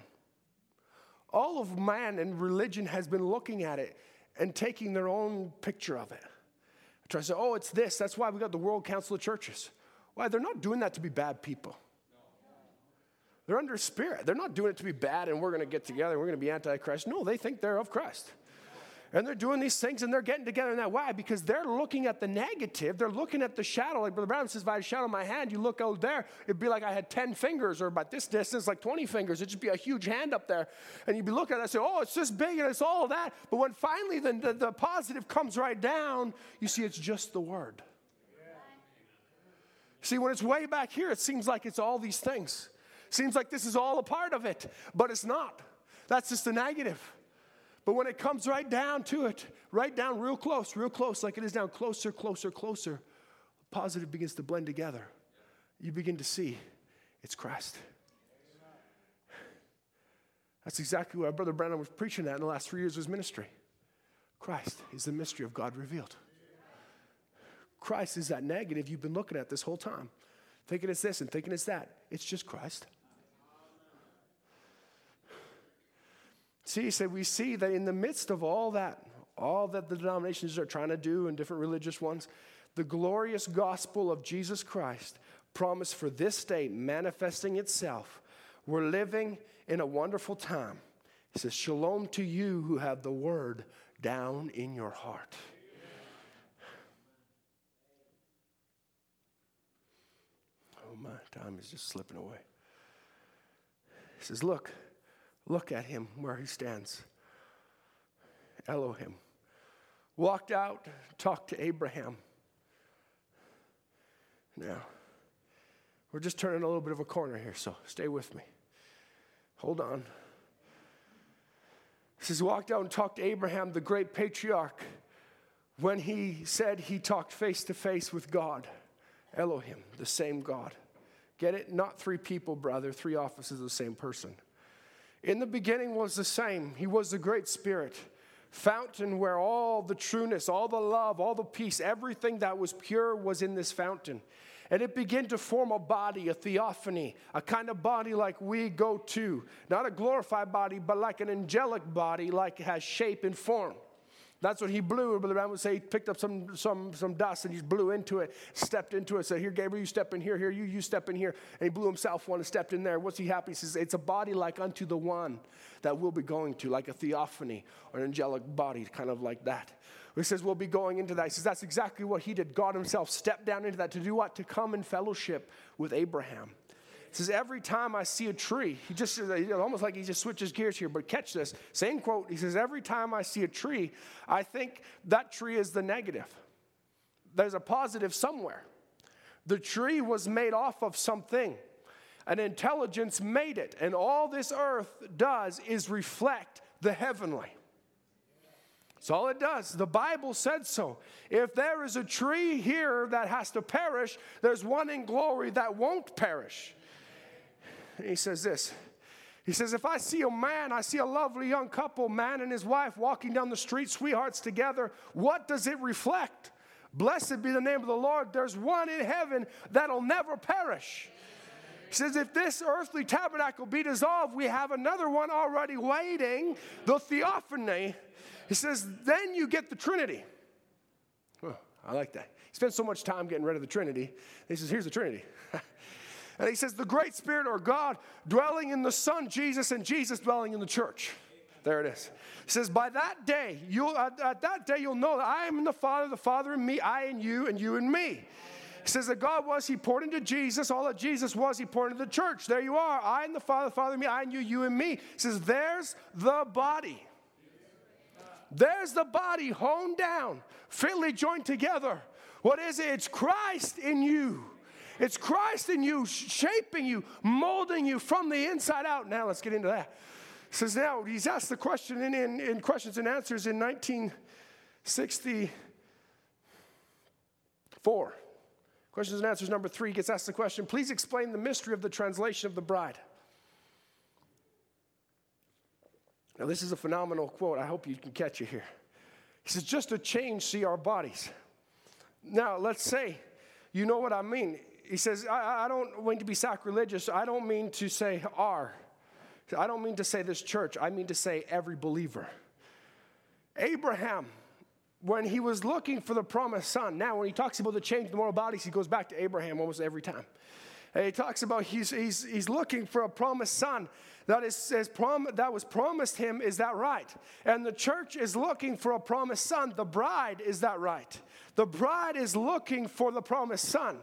all of man and religion has been looking at it and taking their own picture of it. I Try to say, oh, it's this. That's why we got the World Council of Churches. Why? They're not doing that to be bad people. They're under spirit. They're not doing it to be bad and we're going to get together and we're going to be anti Christ. No, they think they're of Christ. And they're doing these things and they're getting together in that. Why? Because they're looking at the negative. They're looking at the shadow. Like Brother Branham says, if I had a shadow in my hand, you look out there, it'd be like I had 10 fingers, or about this distance, like 20 fingers. It'd just be a huge hand up there. And you'd be looking at it and say, oh, it's this big and it's all that. But when finally the, the, the positive comes right down, you see it's just the word. See, when it's way back here, it seems like it's all these things. Seems like this is all a part of it, but it's not. That's just the negative. But when it comes right down to it, right down real close, real close, like it is down closer, closer, closer, positive begins to blend together. You begin to see it's Christ. That's exactly what our brother Branham was preaching at in the last three years of his ministry. Christ is the mystery of God revealed. Christ is that negative you've been looking at this whole time, thinking it's this and thinking it's that. It's just Christ. See, said, we see that in the midst of all that, all that the denominations are trying to do and different religious ones, the glorious gospel of Jesus Christ promised for this day manifesting itself. We're living in a wonderful time. He says, Shalom to you who have the word down in your heart. Oh, my time is just slipping away. He says, Look, Look at him where he stands. Elohim. Walked out, talked to Abraham. Now, we're just turning a little bit of a corner here, so stay with me. Hold on. He says, walked out and talked to Abraham, the great patriarch, when he said he talked face to face with God, Elohim, the same God. Get it? Not three people, brother, three offices of the same person. In the beginning was the same. He was the great spirit, fountain where all the trueness, all the love, all the peace, everything that was pure was in this fountain. And it began to form a body, a theophany, a kind of body like we go to. Not a glorified body, but like an angelic body, like has shape and form. That's what he blew. Brother Branham would say he picked up some, some, some dust and he blew into it, stepped into it, said, Here, Gabriel, you step in here, here, you, you step in here. And he blew himself one and stepped in there. What's he happy? He says, It's a body like unto the one that we'll be going to, like a theophany or an angelic body, kind of like that. He says, We'll be going into that. He says, That's exactly what he did. God himself stepped down into that to do what? To come in fellowship with Abraham. Says, every time I see a tree, he just almost like he just switches gears here, but catch this. Same quote. He says, every time I see a tree, I think that tree is the negative. There's a positive somewhere. The tree was made off of something. An intelligence made it, and all this earth does is reflect the heavenly. That's all it does. The Bible said so. If there is a tree here that has to perish, there's one in glory that won't perish. And he says this. He says, If I see a man, I see a lovely young couple, man and his wife, walking down the street, sweethearts together, what does it reflect? Blessed be the name of the Lord. There's one in heaven that'll never perish. He says, if this earthly tabernacle be dissolved, we have another one already waiting, the theophany. He says, then you get the Trinity. I like that. He spent so much time getting rid of the Trinity. He says, here's the Trinity. (laughs) and he says, the great Spirit or God dwelling in the Son, Jesus, and Jesus dwelling in the church. There it is. He says, By that day, you'll, at, at that day, you'll know that I am in the Father, the Father in me, I in you, and you in me. He says that God was, He poured into Jesus. All that Jesus was, He poured into the church. There you are. I and the Father, the Father in me, I and you, you and me. He says, There's the body. There's the body honed down, fitly joined together. What is it? It's Christ in you. It's Christ in you, shaping you, molding you from the inside out. Now let's get into that. Says now he's asked the question in, in, in questions and answers in 1964. Questions and answers number three gets asked the question please explain the mystery of the translation of the bride. Now, this is a phenomenal quote. I hope you can catch it here. He says, just to change, see our bodies. Now, let's say, you know what I mean. He says, I, I don't mean to be sacrilegious. I don't mean to say are. I don't mean to say this church. I mean to say every believer. Abraham when he was looking for the promised son, now when he talks about the change in the moral bodies, he goes back to Abraham almost every time. And he talks about he's, he's, he's looking for a promised son that, is, is prom- that was promised him. Is that right? And the church is looking for a promised son. The bride, is that right? The bride is looking for the promised son.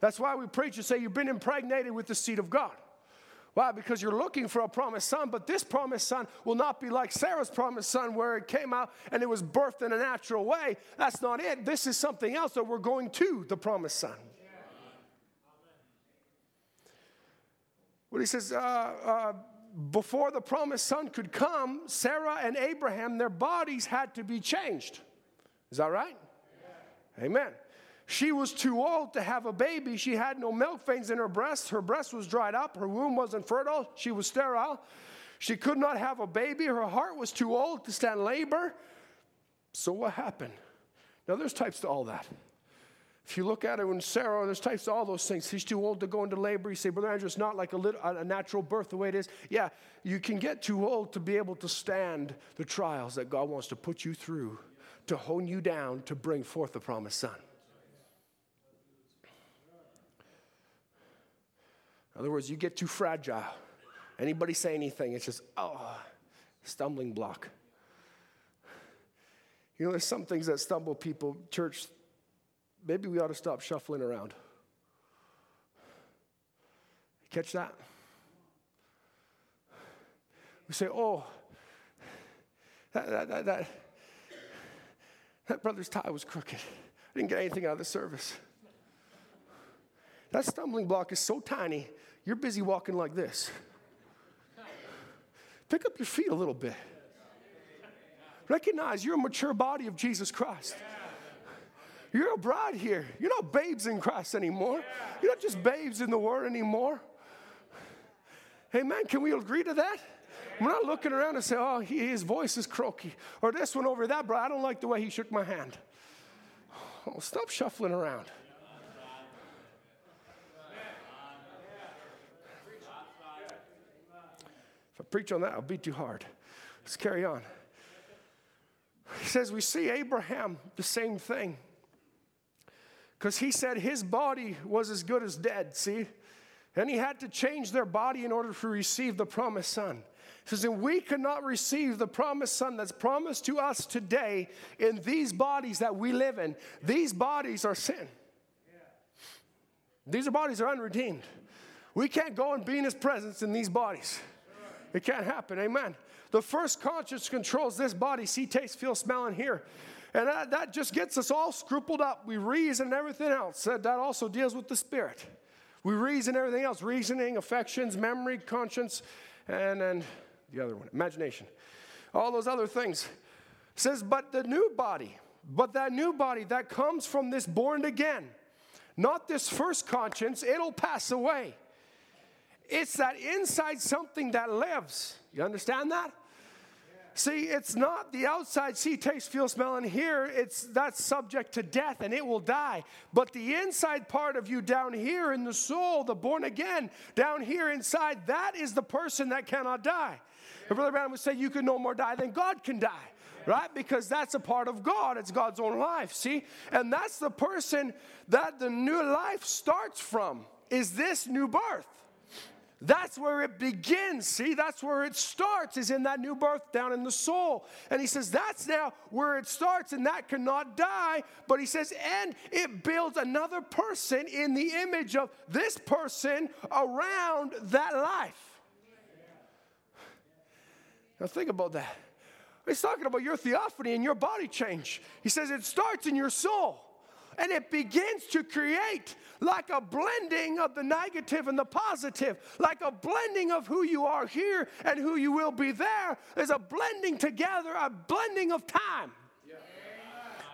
That's why we preach and say you've been impregnated with the seed of God. Why? Because you're looking for a promised son, but this promised son will not be like Sarah's promised son, where it came out and it was birthed in a natural way. That's not it. This is something else that we're going to the promised son. What he says, uh, uh, before the promised son could come, Sarah and Abraham, their bodies had to be changed. Is that right? Yeah. Amen. She was too old to have a baby. She had no milk veins in her breast. Her breast was dried up. Her womb wasn't fertile. She was sterile. She could not have a baby. Her heart was too old to stand labor. So, what happened? Now, there's types to all that. If you look at it when Sarah, there's types to all those things. She's too old to go into labor. You say, Brother Andrew, it's not like a, little, a natural birth the way it is. Yeah, you can get too old to be able to stand the trials that God wants to put you through, to hone you down, to bring forth the promised son. In other words, you get too fragile. Anybody say anything, it's just, oh, stumbling block. You know, there's some things that stumble people. Church, maybe we ought to stop shuffling around. Catch that? We say, oh, that, that, that, that, that brother's tie was crooked. I didn't get anything out of the service. That stumbling block is so tiny, you're busy walking like this. Pick up your feet a little bit. Recognize you're a mature body of Jesus Christ. You're a bride here. You're not babes in Christ anymore. You're not just babes in the Word anymore. Hey, man, Can we agree to that? We're not looking around and say, oh, he, his voice is croaky. Or this one over that, bro, I don't like the way he shook my hand. Oh, stop shuffling around. If I preach on that, I'll be too hard. Let's carry on. He says, We see Abraham, the same thing. Because he said his body was as good as dead, see? And he had to change their body in order to receive the promised son. He says, and we cannot receive the promised son that's promised to us today in these bodies that we live in. These bodies are sin. These bodies are unredeemed. We can't go and be in his presence in these bodies. It can't happen. Amen. The first conscience controls this body see, taste, feel, smell, and hear. And that, that just gets us all scrupled up. We reason and everything else. That, that also deals with the spirit. We reason everything else reasoning, affections, memory, conscience, and then the other one, imagination. All those other things. It says, but the new body, but that new body that comes from this born again, not this first conscience, it'll pass away. It's that inside something that lives. You understand that? See, it's not the outside see, taste, feel, smell, and hear. It's that's subject to death and it will die. But the inside part of you down here in the soul, the born again, down here inside, that is the person that cannot die. And Brother Branham would say, You can no more die than God can die right? Because that's a part of God. It's God's own life, see? And that's the person that the new life starts from, is this new birth. That's where it begins. See, that's where it starts, is in that new birth down in the soul. And he says that's now where it starts, and that cannot die. But he says, and it builds another person in the image of this person around that life. Now, think about that. He's talking about your theophany and your body change. He says it starts in your soul and it begins to create like a blending of the negative and the positive, like a blending of who you are here and who you will be there. There's a blending together, a blending of time.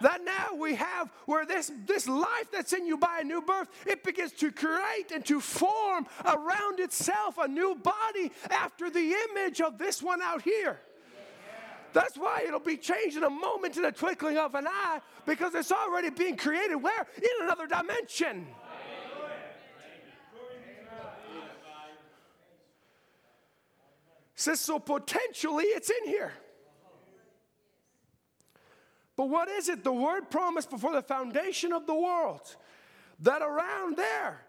That now we have where this, this life that's in you by a new birth, it begins to create and to form around itself a new body after the image of this one out here. That's why it'll be changed in a moment, in a twinkling of an eye, because it's already being created where? In another dimension. Says so potentially it's in here. But what is it? The word promised before the foundation of the world that around there,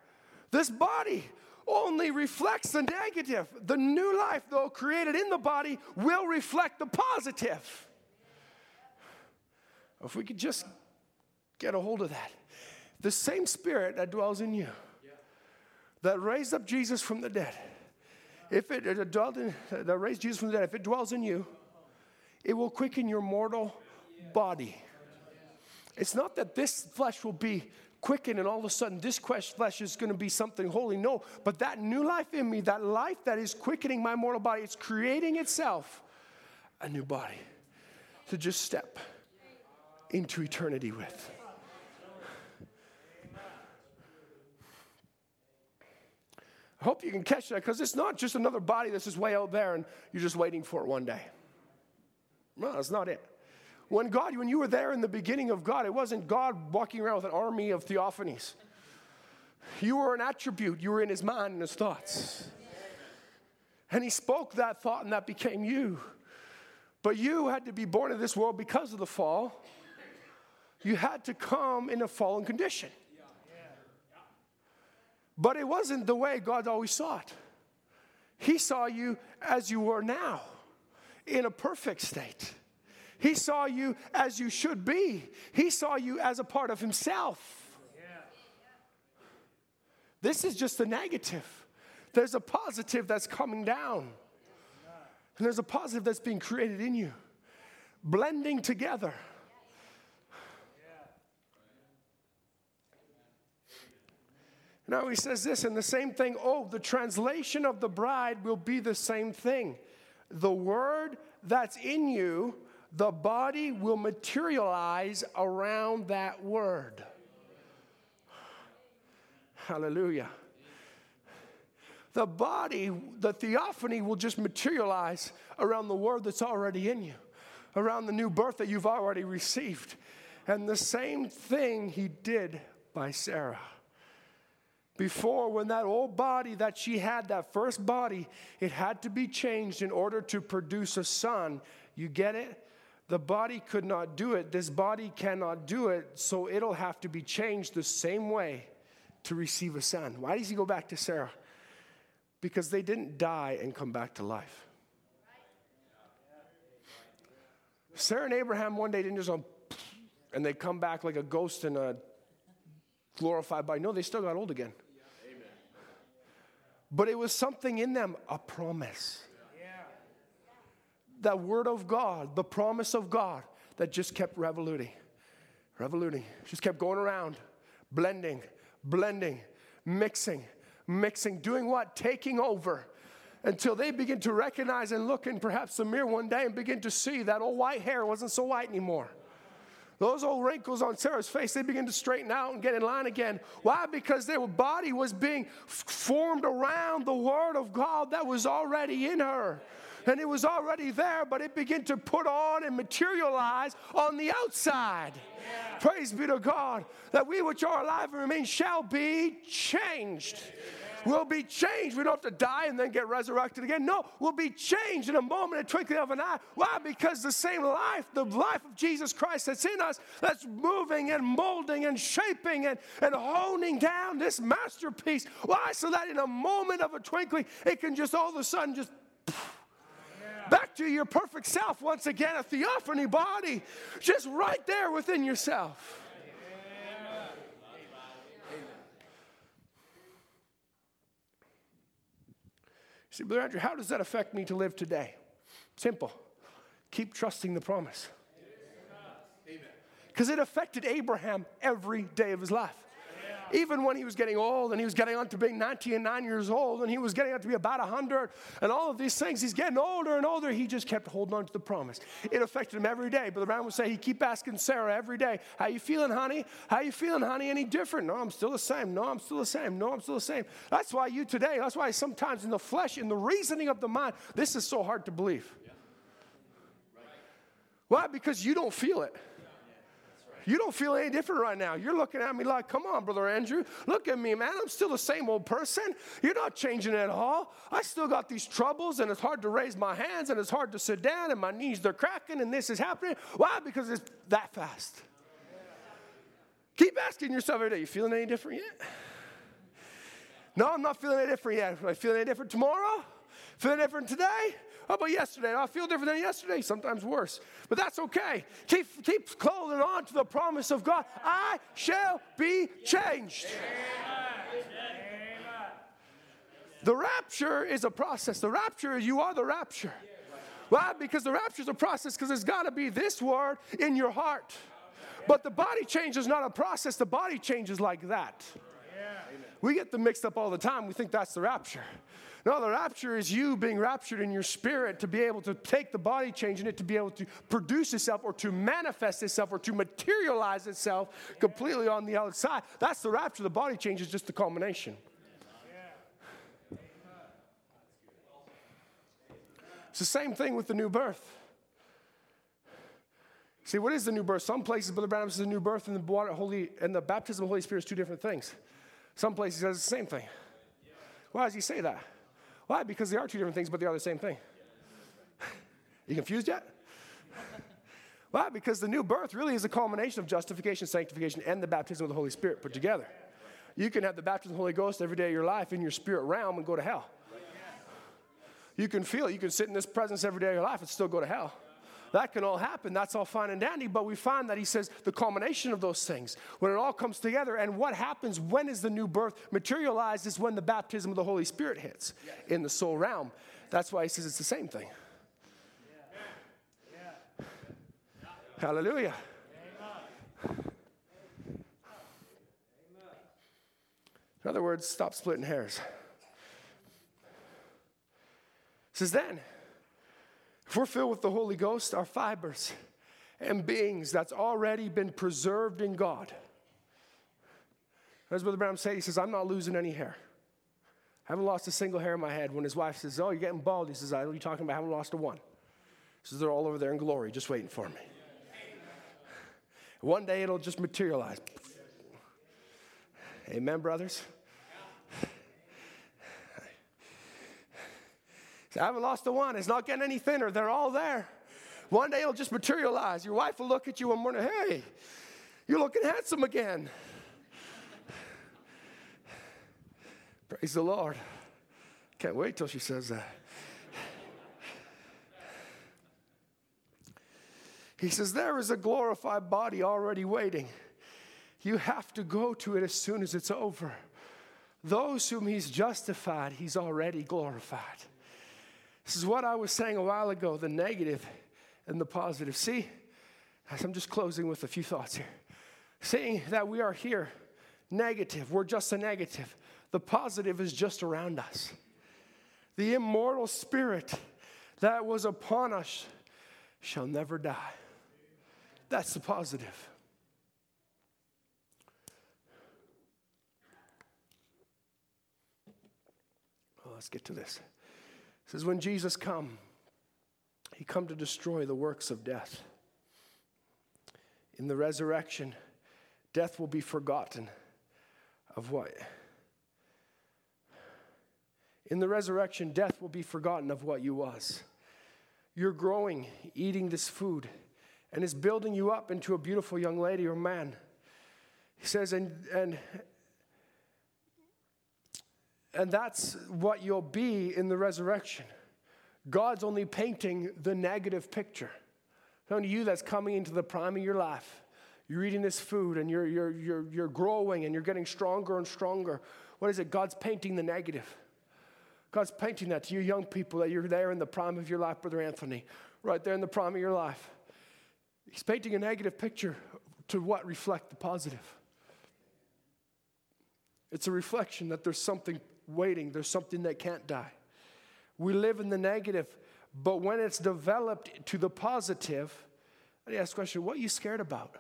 this body only reflects the negative. The new life, though created in the body, will reflect the positive. If we could just get a hold of that. The same spirit that dwells in you, that raised up Jesus from the dead, if it, dwelled in, that raised Jesus from the dead, if it dwells in you, it will quicken your mortal body. It's not that this flesh will be quicken and all of a sudden this flesh is going to be something holy. No, but that new life in me, that life that is quickening my mortal body, it's creating itself a new body to just step into eternity with. I hope you can catch that because it's not just another body that's just way out there and you're just waiting for it one day. No, that's not it. When God, when you were there in the beginning of God, it wasn't God walking around with an army of theophanies. You were an attribute, you were in his mind and his thoughts. And he spoke that thought and that became you. But you had to be born in this world because of the fall. You had to come in a fallen condition. But it wasn't the way God always saw it. He saw you as you were now, in a perfect state. He saw you as you should be, He saw you as a part of Himself. This is just the negative. There's a positive that's coming down, and there's a positive that's being created in you, blending together. Now he says this, and the same thing, oh, the translation of the bride will be the same thing. The word that's in you the body will materialize around that word. Hallelujah. The body, the theophany will just materialize around the word that's already in you, around the new birth that you've already received. And the same thing he did by Sarah. Before, when that old body that she had, that first body, it had to be changed in order to produce a son. You get it? The body could not do it. This body cannot do it, so it'll have to be changed the same way to receive a son. Why does he go back to Sarah? Because they didn't die and come back to life. Sarah and Abraham one day didn't just go, and they come back like a ghost in a glorified body. No, they still got old again. But it was something in them, a promise that word of God, the promise of God that just kept revoluting, revoluting, just kept going around, blending, blending, mixing, mixing, doing what? Taking over until they begin to recognize and look in perhaps the mirror one day and begin to see that old white hair wasn't so white anymore. Those old wrinkles on Sarah's face, they begin to straighten out and get in line again. Why? Because their body was being formed around the Word of God that was already in her. And it was already there, but it began to put on and materialize on the outside. Yeah. Praise be to God that we which are alive and remain shall be changed. We'll be changed. We don't have to die and then get resurrected again. No, we'll be changed in a moment, a twinkling of an eye. Why? Because the same life, the life of Jesus Christ that's in us, that's moving and molding and shaping and, and honing down this masterpiece. Why? So that in a moment of a twinkling, it can just all of a sudden just back to your perfect self once again, a theophany body, just right there within yourself. You see, Brother Andrew, how does that affect me to live today? Simple. Keep trusting the promise. Because it affected Abraham every day of his life even when he was getting old and he was getting on to being 99 years old and he was getting on to be about 100 and all of these things, he's getting older and older. He just kept holding on to the promise. It affected him every day. Brother Branham would say he keep asking Sarah every day, how you feeling, honey? How you feeling, honey? Any different? No, I'm still the same. No, I'm still the same. No, I'm still the same. That's why you today, that's why sometimes in the flesh, in the reasoning of the mind, this is so hard to believe. Why? Because you don't feel it. You don't feel any different right now. You're looking at me like, come on, Brother Andrew. Look at me, man. I'm still the same old person. You're not changing at all. I still got these troubles, and it's hard to raise my hands, and it's hard to sit down, and my knees, they're cracking, and this is happening. Why? Because it's that fast. Keep asking yourself every day, you feeling any different yet? No, I'm not feeling any different yet. Am I feeling any different tomorrow? Feeling different today? Oh, How about yesterday? Oh, I feel different than yesterday, sometimes worse. But that's okay. Keep, keep holding on to the promise of God. I shall be changed. The rapture is a process. The rapture, you are the rapture. Why? Because the rapture is a process because there's got to be this word in your heart. But the body change is not a process, the body changes like that. We get them mixed up all the time. We think that's the rapture. No, the rapture is you being raptured in your spirit to be able to take the body change in it to be able to produce itself or to manifest itself or to materialize itself completely on the outside. That's the rapture. The body change is just the culmination. It's the same thing with the new birth. See, what is the new birth? Some places, Brother Branham says the new birth and the water, holy and the baptism of the Holy Spirit is two different things. Some places says the same thing. Why does he say that? Why? Because they are two different things, but they are the same thing. (laughs) you confused yet? (laughs) Why? Because the new birth really is a culmination of justification, sanctification, and the baptism of the Holy Spirit put together. You can have the baptism of the Holy Ghost every day of your life in your spirit realm and go to hell. You can feel it. You can sit in this presence every day of your life and still go to hell. That can all happen. That's all fine and dandy. But we find that he says the culmination of those things, when it all comes together, and what happens when is the new birth materialized is when the baptism of the Holy Spirit hits in the soul realm. That's why he says it's the same thing. Hallelujah. In other words, stop splitting hairs. It says then, if we're filled with the Holy Ghost, our fibers and beings that's already been preserved in God. As Brother Branham said, he says, I'm not losing any hair. I haven't lost a single hair in my head. When his wife says, Oh, you're getting bald, he says, Are you talking about? I haven't lost a one. He says, They're all over there in glory, just waiting for me. One day it'll just materialize. Amen, brothers? I haven't lost a one. It's not getting any thinner. They're all there. One day it'll just materialize. Your wife will look at you one morning, hey, you're looking handsome again. Praise the Lord. Can't wait till she says that. He says, There is a glorified body already waiting. You have to go to it as soon as it's over. Those whom he's justified, he's already glorified. This is what I was saying a while ago the negative and the positive. See, I'm just closing with a few thoughts here. Seeing that we are here, negative, we're just a negative. The positive is just around us. The immortal spirit that was upon us shall never die. That's the positive. Well, let's get to this says, when Jesus come, He come to destroy the works of death. In the resurrection, death will be forgotten of what? In the resurrection, death will be forgotten of what you was. You're growing, eating this food, and it's building you up into a beautiful young lady or man. He says, and, and, and that's what you'll be in the resurrection. God's only painting the negative picture. Of you that's coming into the prime of your life, you're eating this food and you're, you're, you're, you're growing and you're getting stronger and stronger. What is it? God's painting the negative. God's painting that to you young people that you're there in the prime of your life, Brother Anthony, right there in the prime of your life. He's painting a negative picture to what reflect the positive. It's a reflection that there's something waiting, there's something that can't die. We live in the negative, but when it's developed to the positive, I ask the question what are you scared about?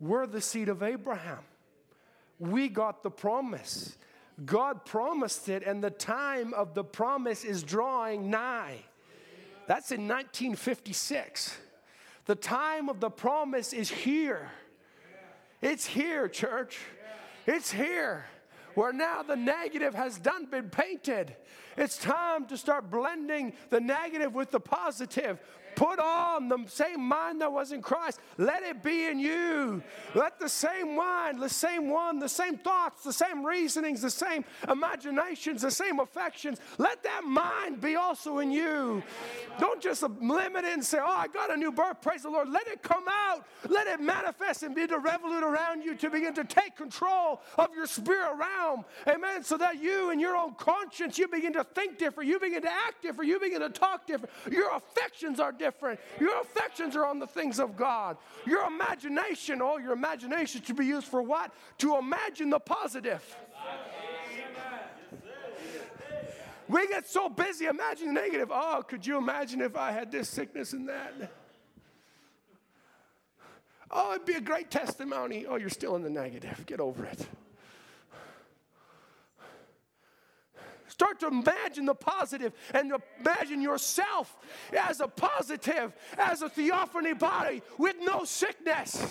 We're the seed of Abraham. We got the promise. God promised it, and the time of the promise is drawing nigh. That's in 1956. The time of the promise is here. It's here, church. It's here. Where now the negative has done been painted. It's time to start blending the negative with the positive. Put on the same mind that was in Christ. Let it be in you. Let the same mind, the same one, the same thoughts, the same reasonings, the same imaginations, the same affections. Let that mind be also in you. Don't just limit it and say, Oh, I got a new birth. Praise the Lord. Let it come out. Let it manifest and be the revolute around you to begin to take control of your spirit realm. Amen. So that you and your own conscience, you begin to think different. You begin to act different. You begin to talk different. Your affections are different. Your affections are on the things of God. Your imagination, all your imagination should be used for what? To imagine the positive. We get so busy imagining the negative. Oh, could you imagine if I had this sickness and that? Oh, it'd be a great testimony. Oh, you're still in the negative. Get over it. Start to imagine the positive and imagine yourself as a positive, as a theophany body with no sickness.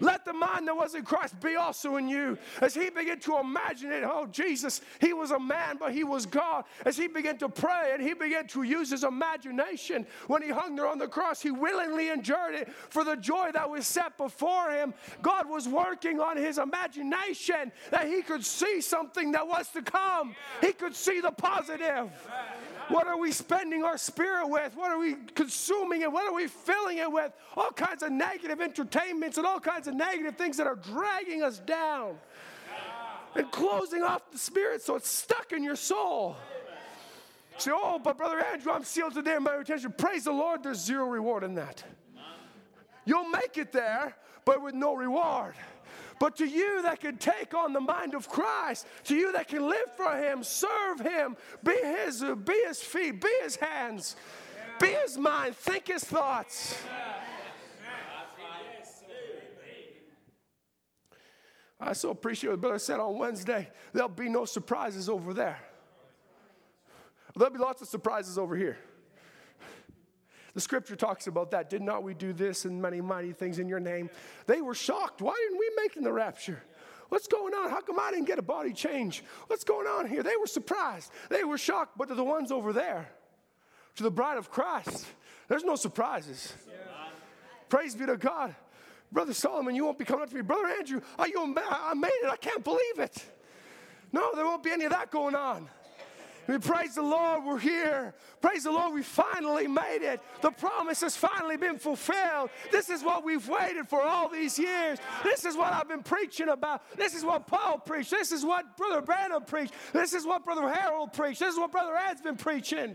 Let the mind that was in Christ be also in you. As he began to imagine it, oh, Jesus, he was a man, but he was God. As he began to pray and he began to use his imagination when he hung there on the cross, he willingly endured it for the joy that was set before him. God was working on his imagination that he could see something that was to come, he could see the positive. What are we spending our spirit with? What are we consuming it? What are we filling it with? All kinds of negative entertainments and all kinds of negative things that are dragging us down and closing off the spirit so it's stuck in your soul. Say, oh, but Brother Andrew, I'm sealed today in my retention. Praise the Lord, there's zero reward in that. You'll make it there, but with no reward. But to you that can take on the mind of Christ, to you that can live for Him, serve Him, be His, be His feet, be His hands, be His mind, think His thoughts. I so appreciate what Brother said on Wednesday. There'll be no surprises over there. There'll be lots of surprises over here. The scripture talks about that. Did not we do this and many mighty things in your name? They were shocked. Why didn't we make in the rapture? What's going on? How come I didn't get a body change? What's going on here? They were surprised. They were shocked, but to the ones over there, to the bride of Christ, there's no surprises. Yeah. Praise be to God. Brother Solomon, you won't be coming up to me. Brother Andrew, are you, I made it. I can't believe it. No, there won't be any of that going on. We praise the Lord, we're here. Praise the Lord, we finally made it. The promise has finally been fulfilled. This is what we've waited for all these years. This is what I've been preaching about. This is what Paul preached. This is what Brother Branham preached. This is what Brother Harold preached. This is what Brother Ed's been preaching.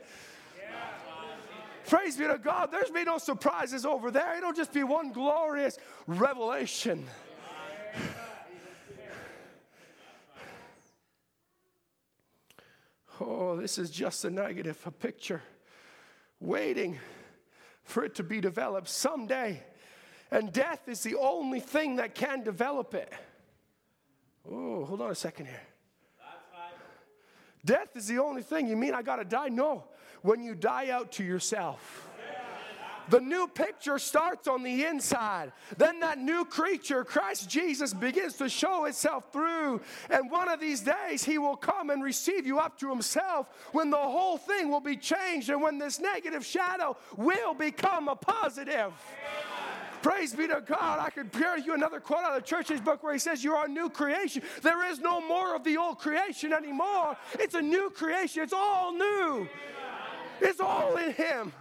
Praise be to God. There's be no surprises over there. It'll just be one glorious revelation. Oh, this is just a negative, a picture waiting for it to be developed someday. And death is the only thing that can develop it. Oh, hold on a second here. Death is the only thing. You mean I got to die? No. when you die out to yourself. The new picture starts on the inside. Then that new creature, Christ Jesus, begins to show itself through. And one of these days, he will come and receive you up to himself when the whole thing will be changed and when this negative shadow will become a positive. Praise be to God. I could share you another quote out of church's book where he says, You are a new creation. There is no more of the old creation anymore. It's a new creation. It's all new. It's all in him.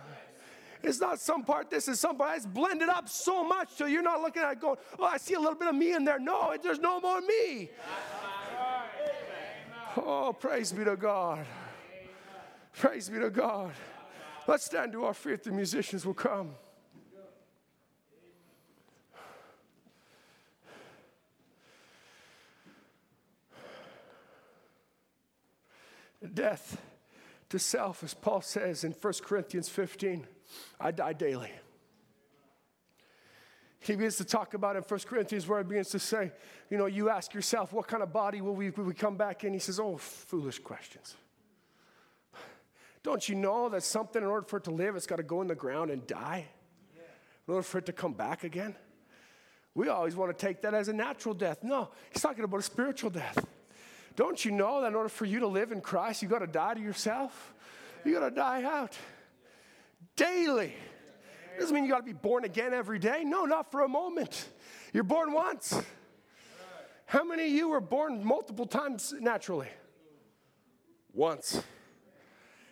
It's not some part this is some part. It's blended up so much so you're not looking at it going, oh, I see a little bit of me in there. No, there's no more me. Oh, praise be to God. Praise be to God. Let's stand to our feet. The musicians will come. Death to self, as Paul says in 1 Corinthians 15. I die daily. He begins to talk about in 1 Corinthians where he begins to say, you know, you ask yourself, what kind of body will we, will we come back in? He says, oh, foolish questions. Don't you know that something, in order for it to live, it's got to go in the ground and die? In order for it to come back again? We always want to take that as a natural death. No, he's talking about a spiritual death. Don't you know that in order for you to live in Christ, you got to die to yourself? You got to die out daily. Doesn't mean you got to be born again every day. No, not for a moment. You're born once. How many of you were born multiple times naturally? Once.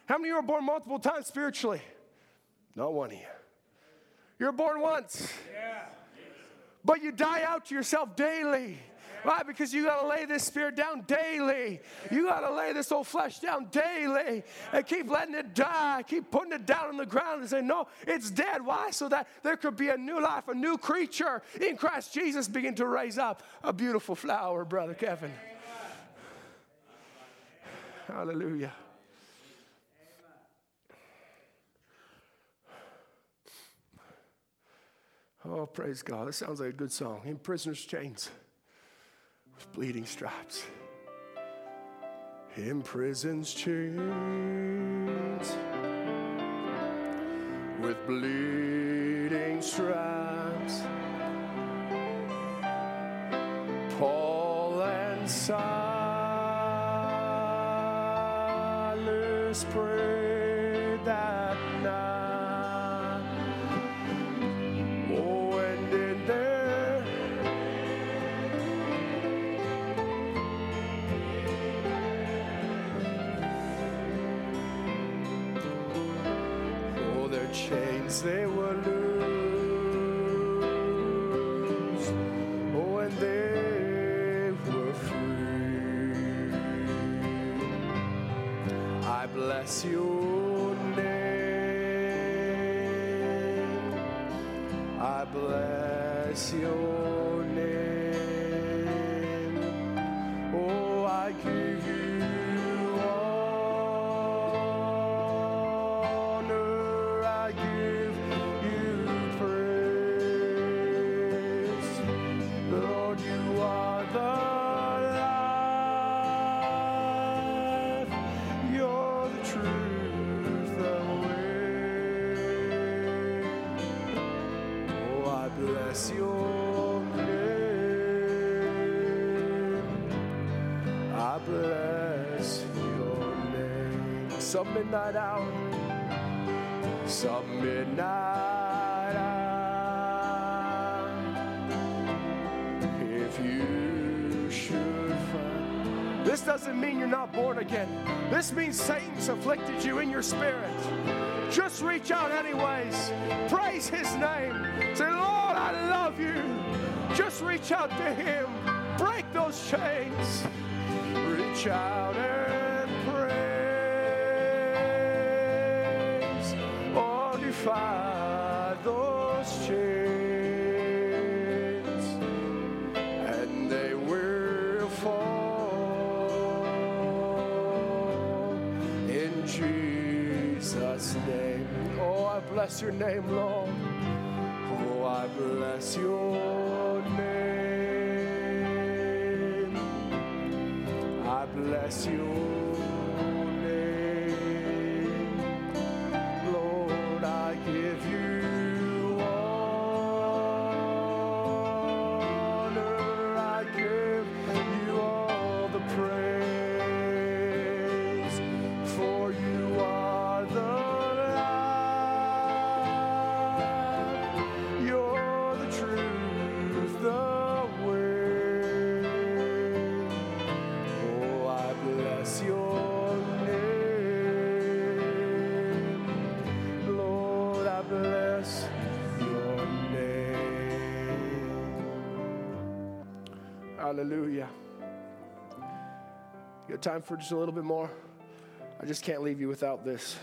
How many of you were born multiple times spiritually? Not one of you. You're born once. But you die out to yourself daily. Why? Because you got to lay this spirit down daily. You got to lay this old flesh down daily and keep letting it die. Keep putting it down on the ground and say, No, it's dead. Why? So that there could be a new life, a new creature in Christ Jesus begin to raise up a beautiful flower, Brother Kevin. Hallelujah. Oh, praise God. That sounds like a good song. In prisoner's chains with bleeding stripes. In prison's chains with bleeding stripes. Paul and Silas prayed This doesn't mean you're not born again. This means Satan's afflicted you in your spirit. Just reach out, anyways. Praise his name. Say, Lord, I love you. Just reach out to him. Break those chains. Reach out bless your name, Lord. Oh, I bless your name. I bless your Hallelujah. You got time for just a little bit more? I just can't leave you without this.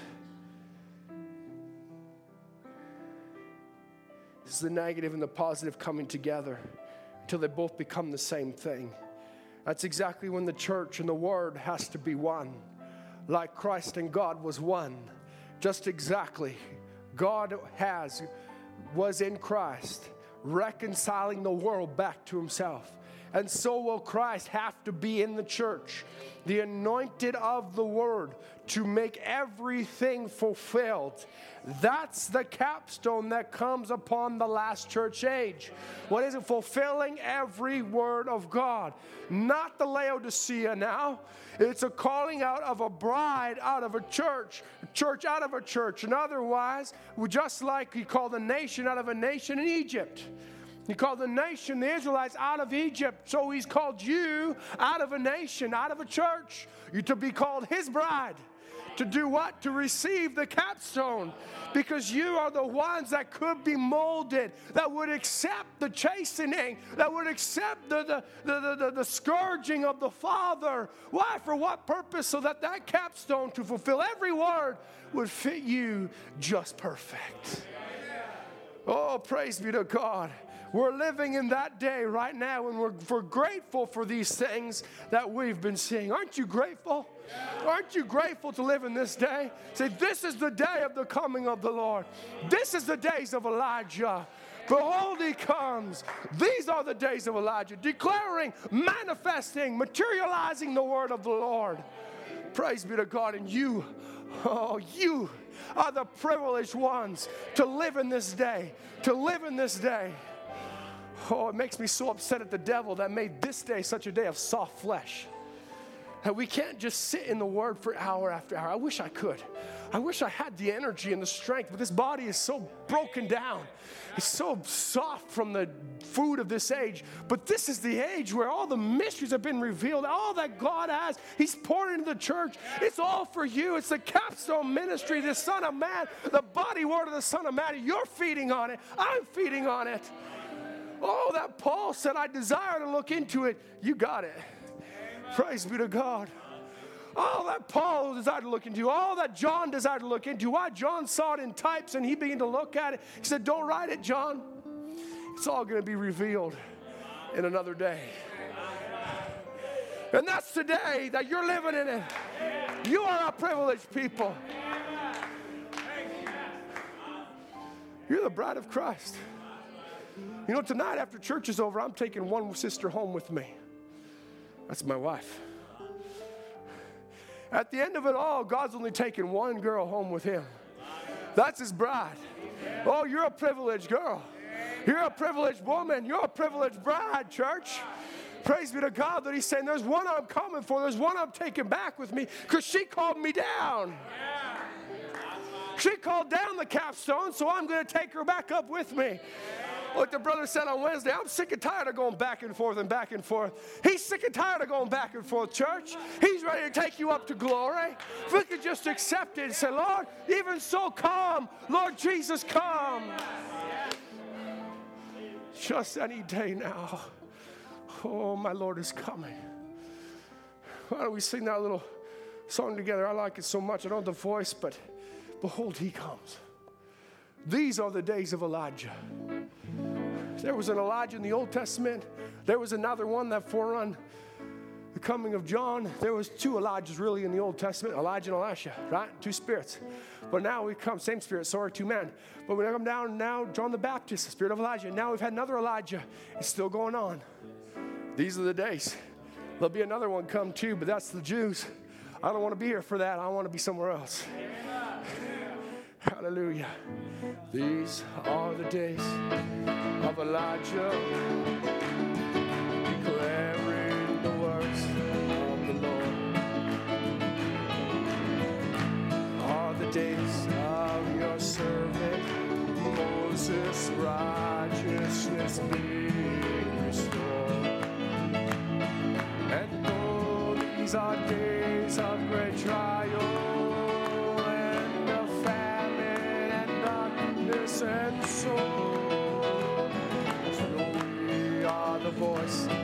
This is the negative and the positive coming together until they both become the same thing. That's exactly when the church and the word has to be one, like Christ and God was one. Just exactly. God has, was in Christ, reconciling the world back to himself. And so will Christ have to be in the church, the anointed of the word, to make everything fulfilled. That's the capstone that comes upon the last church age. What is it? Fulfilling every word of God. Not the Laodicea now. It's a calling out of a bride out of a church, a church out of a church. And otherwise, just like he called a nation out of a nation in Egypt. He called the nation, the Israelites, out of Egypt. So he's called you out of a nation, out of a church. You to be called his bride. To do what? To receive the capstone. Because you are the ones that could be molded, that would accept the chastening, that would accept the, the, the, the, the scourging of the Father. Why? For what purpose? So that that capstone to fulfill every word would fit you just perfect. Oh, praise be to God. We're living in that day right now, and we're, we're grateful for these things that we've been seeing. Aren't you grateful? Aren't you grateful to live in this day? Say, this is the day of the coming of the Lord. This is the days of Elijah. Behold, he comes. These are the days of Elijah, declaring, manifesting, materializing the word of the Lord. Praise be to God. And you, oh, you are the privileged ones to live in this day, to live in this day. Oh, it makes me so upset at the devil that made this day such a day of soft flesh. That we can't just sit in the Word for hour after hour. I wish I could. I wish I had the energy and the strength, but this body is so broken down. It's so soft from the food of this age. But this is the age where all the mysteries have been revealed, all that God has, He's poured into the church. It's all for you. It's the capstone ministry, the Son of Man, the body word of the Son of Man. You're feeding on it, I'm feeding on it. Oh, that Paul said, I desire to look into it. You got it. Amen. Praise be to God. All that Paul desired to look into, all that John desired to look into. Why John saw it in types and he began to look at it. He said, Don't write it, John. It's all going to be revealed in another day. And that's today that you're living in it. You are a privileged people. You're the bride of Christ. You know, tonight after church is over, I'm taking one sister home with me. That's my wife. At the end of it all, God's only taking one girl home with him. That's his bride. Oh, you're a privileged girl. You're a privileged woman. You're a privileged bride, church. Praise be to God that He's saying, There's one I'm coming for. There's one I'm taking back with me because she called me down. She called down the capstone, so I'm going to take her back up with me. Like the brother said on Wednesday, I'm sick and tired of going back and forth and back and forth. He's sick and tired of going back and forth, church. He's ready to take you up to glory. If we could just accept it and say, Lord, even so, come. Lord Jesus, come. Just any day now. Oh, my Lord is coming. Why don't we sing that little song together? I like it so much. I don't have the voice, but behold, he comes. These are the days of Elijah. There was an Elijah in the Old Testament. There was another one that forerun the coming of John. There was two Elijahs really in the Old Testament, Elijah and Elisha, right? Two spirits. But now we come, same spirit, so are two men. But when we come down now, John the Baptist, the spirit of Elijah. Now we've had another Elijah. It's still going on. These are the days. There'll be another one come too, but that's the Jews. I don't want to be here for that. I want to be somewhere else. Hallelujah. These are the days of Elijah, declaring the words of the Lord. Are the days of your servant Moses' righteousness being restored. And though these are days of great trial. Soul.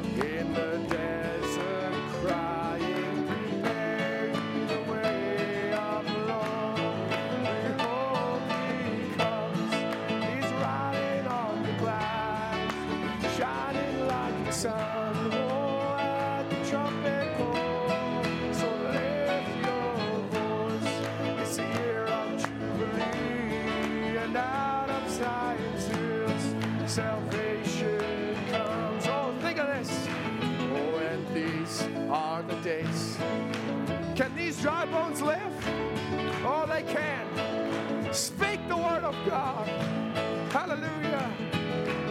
God. Hallelujah.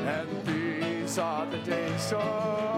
And these are the days of.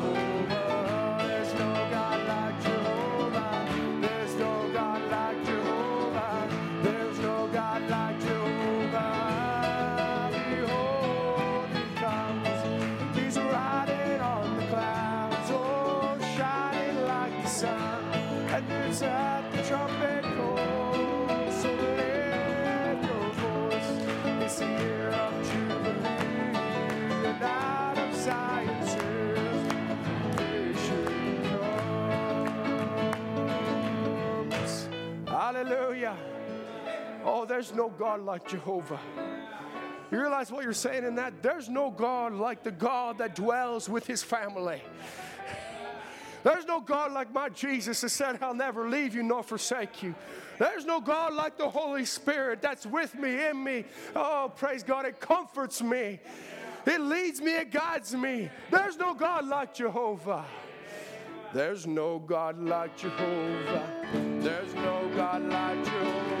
there's no God like Jehovah. You realize what you're saying in that? There's no God like the God that dwells with his family. There's no God like my Jesus that said, I'll never leave you nor forsake you. There's no God like the Holy Spirit that's with me, in me. Oh, praise God, it comforts me. It leads me, it guides me. There's no God like Jehovah. There's no God like Jehovah. There's no God like Jehovah.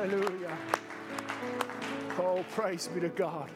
Hallelujah. Oh, praise be to God.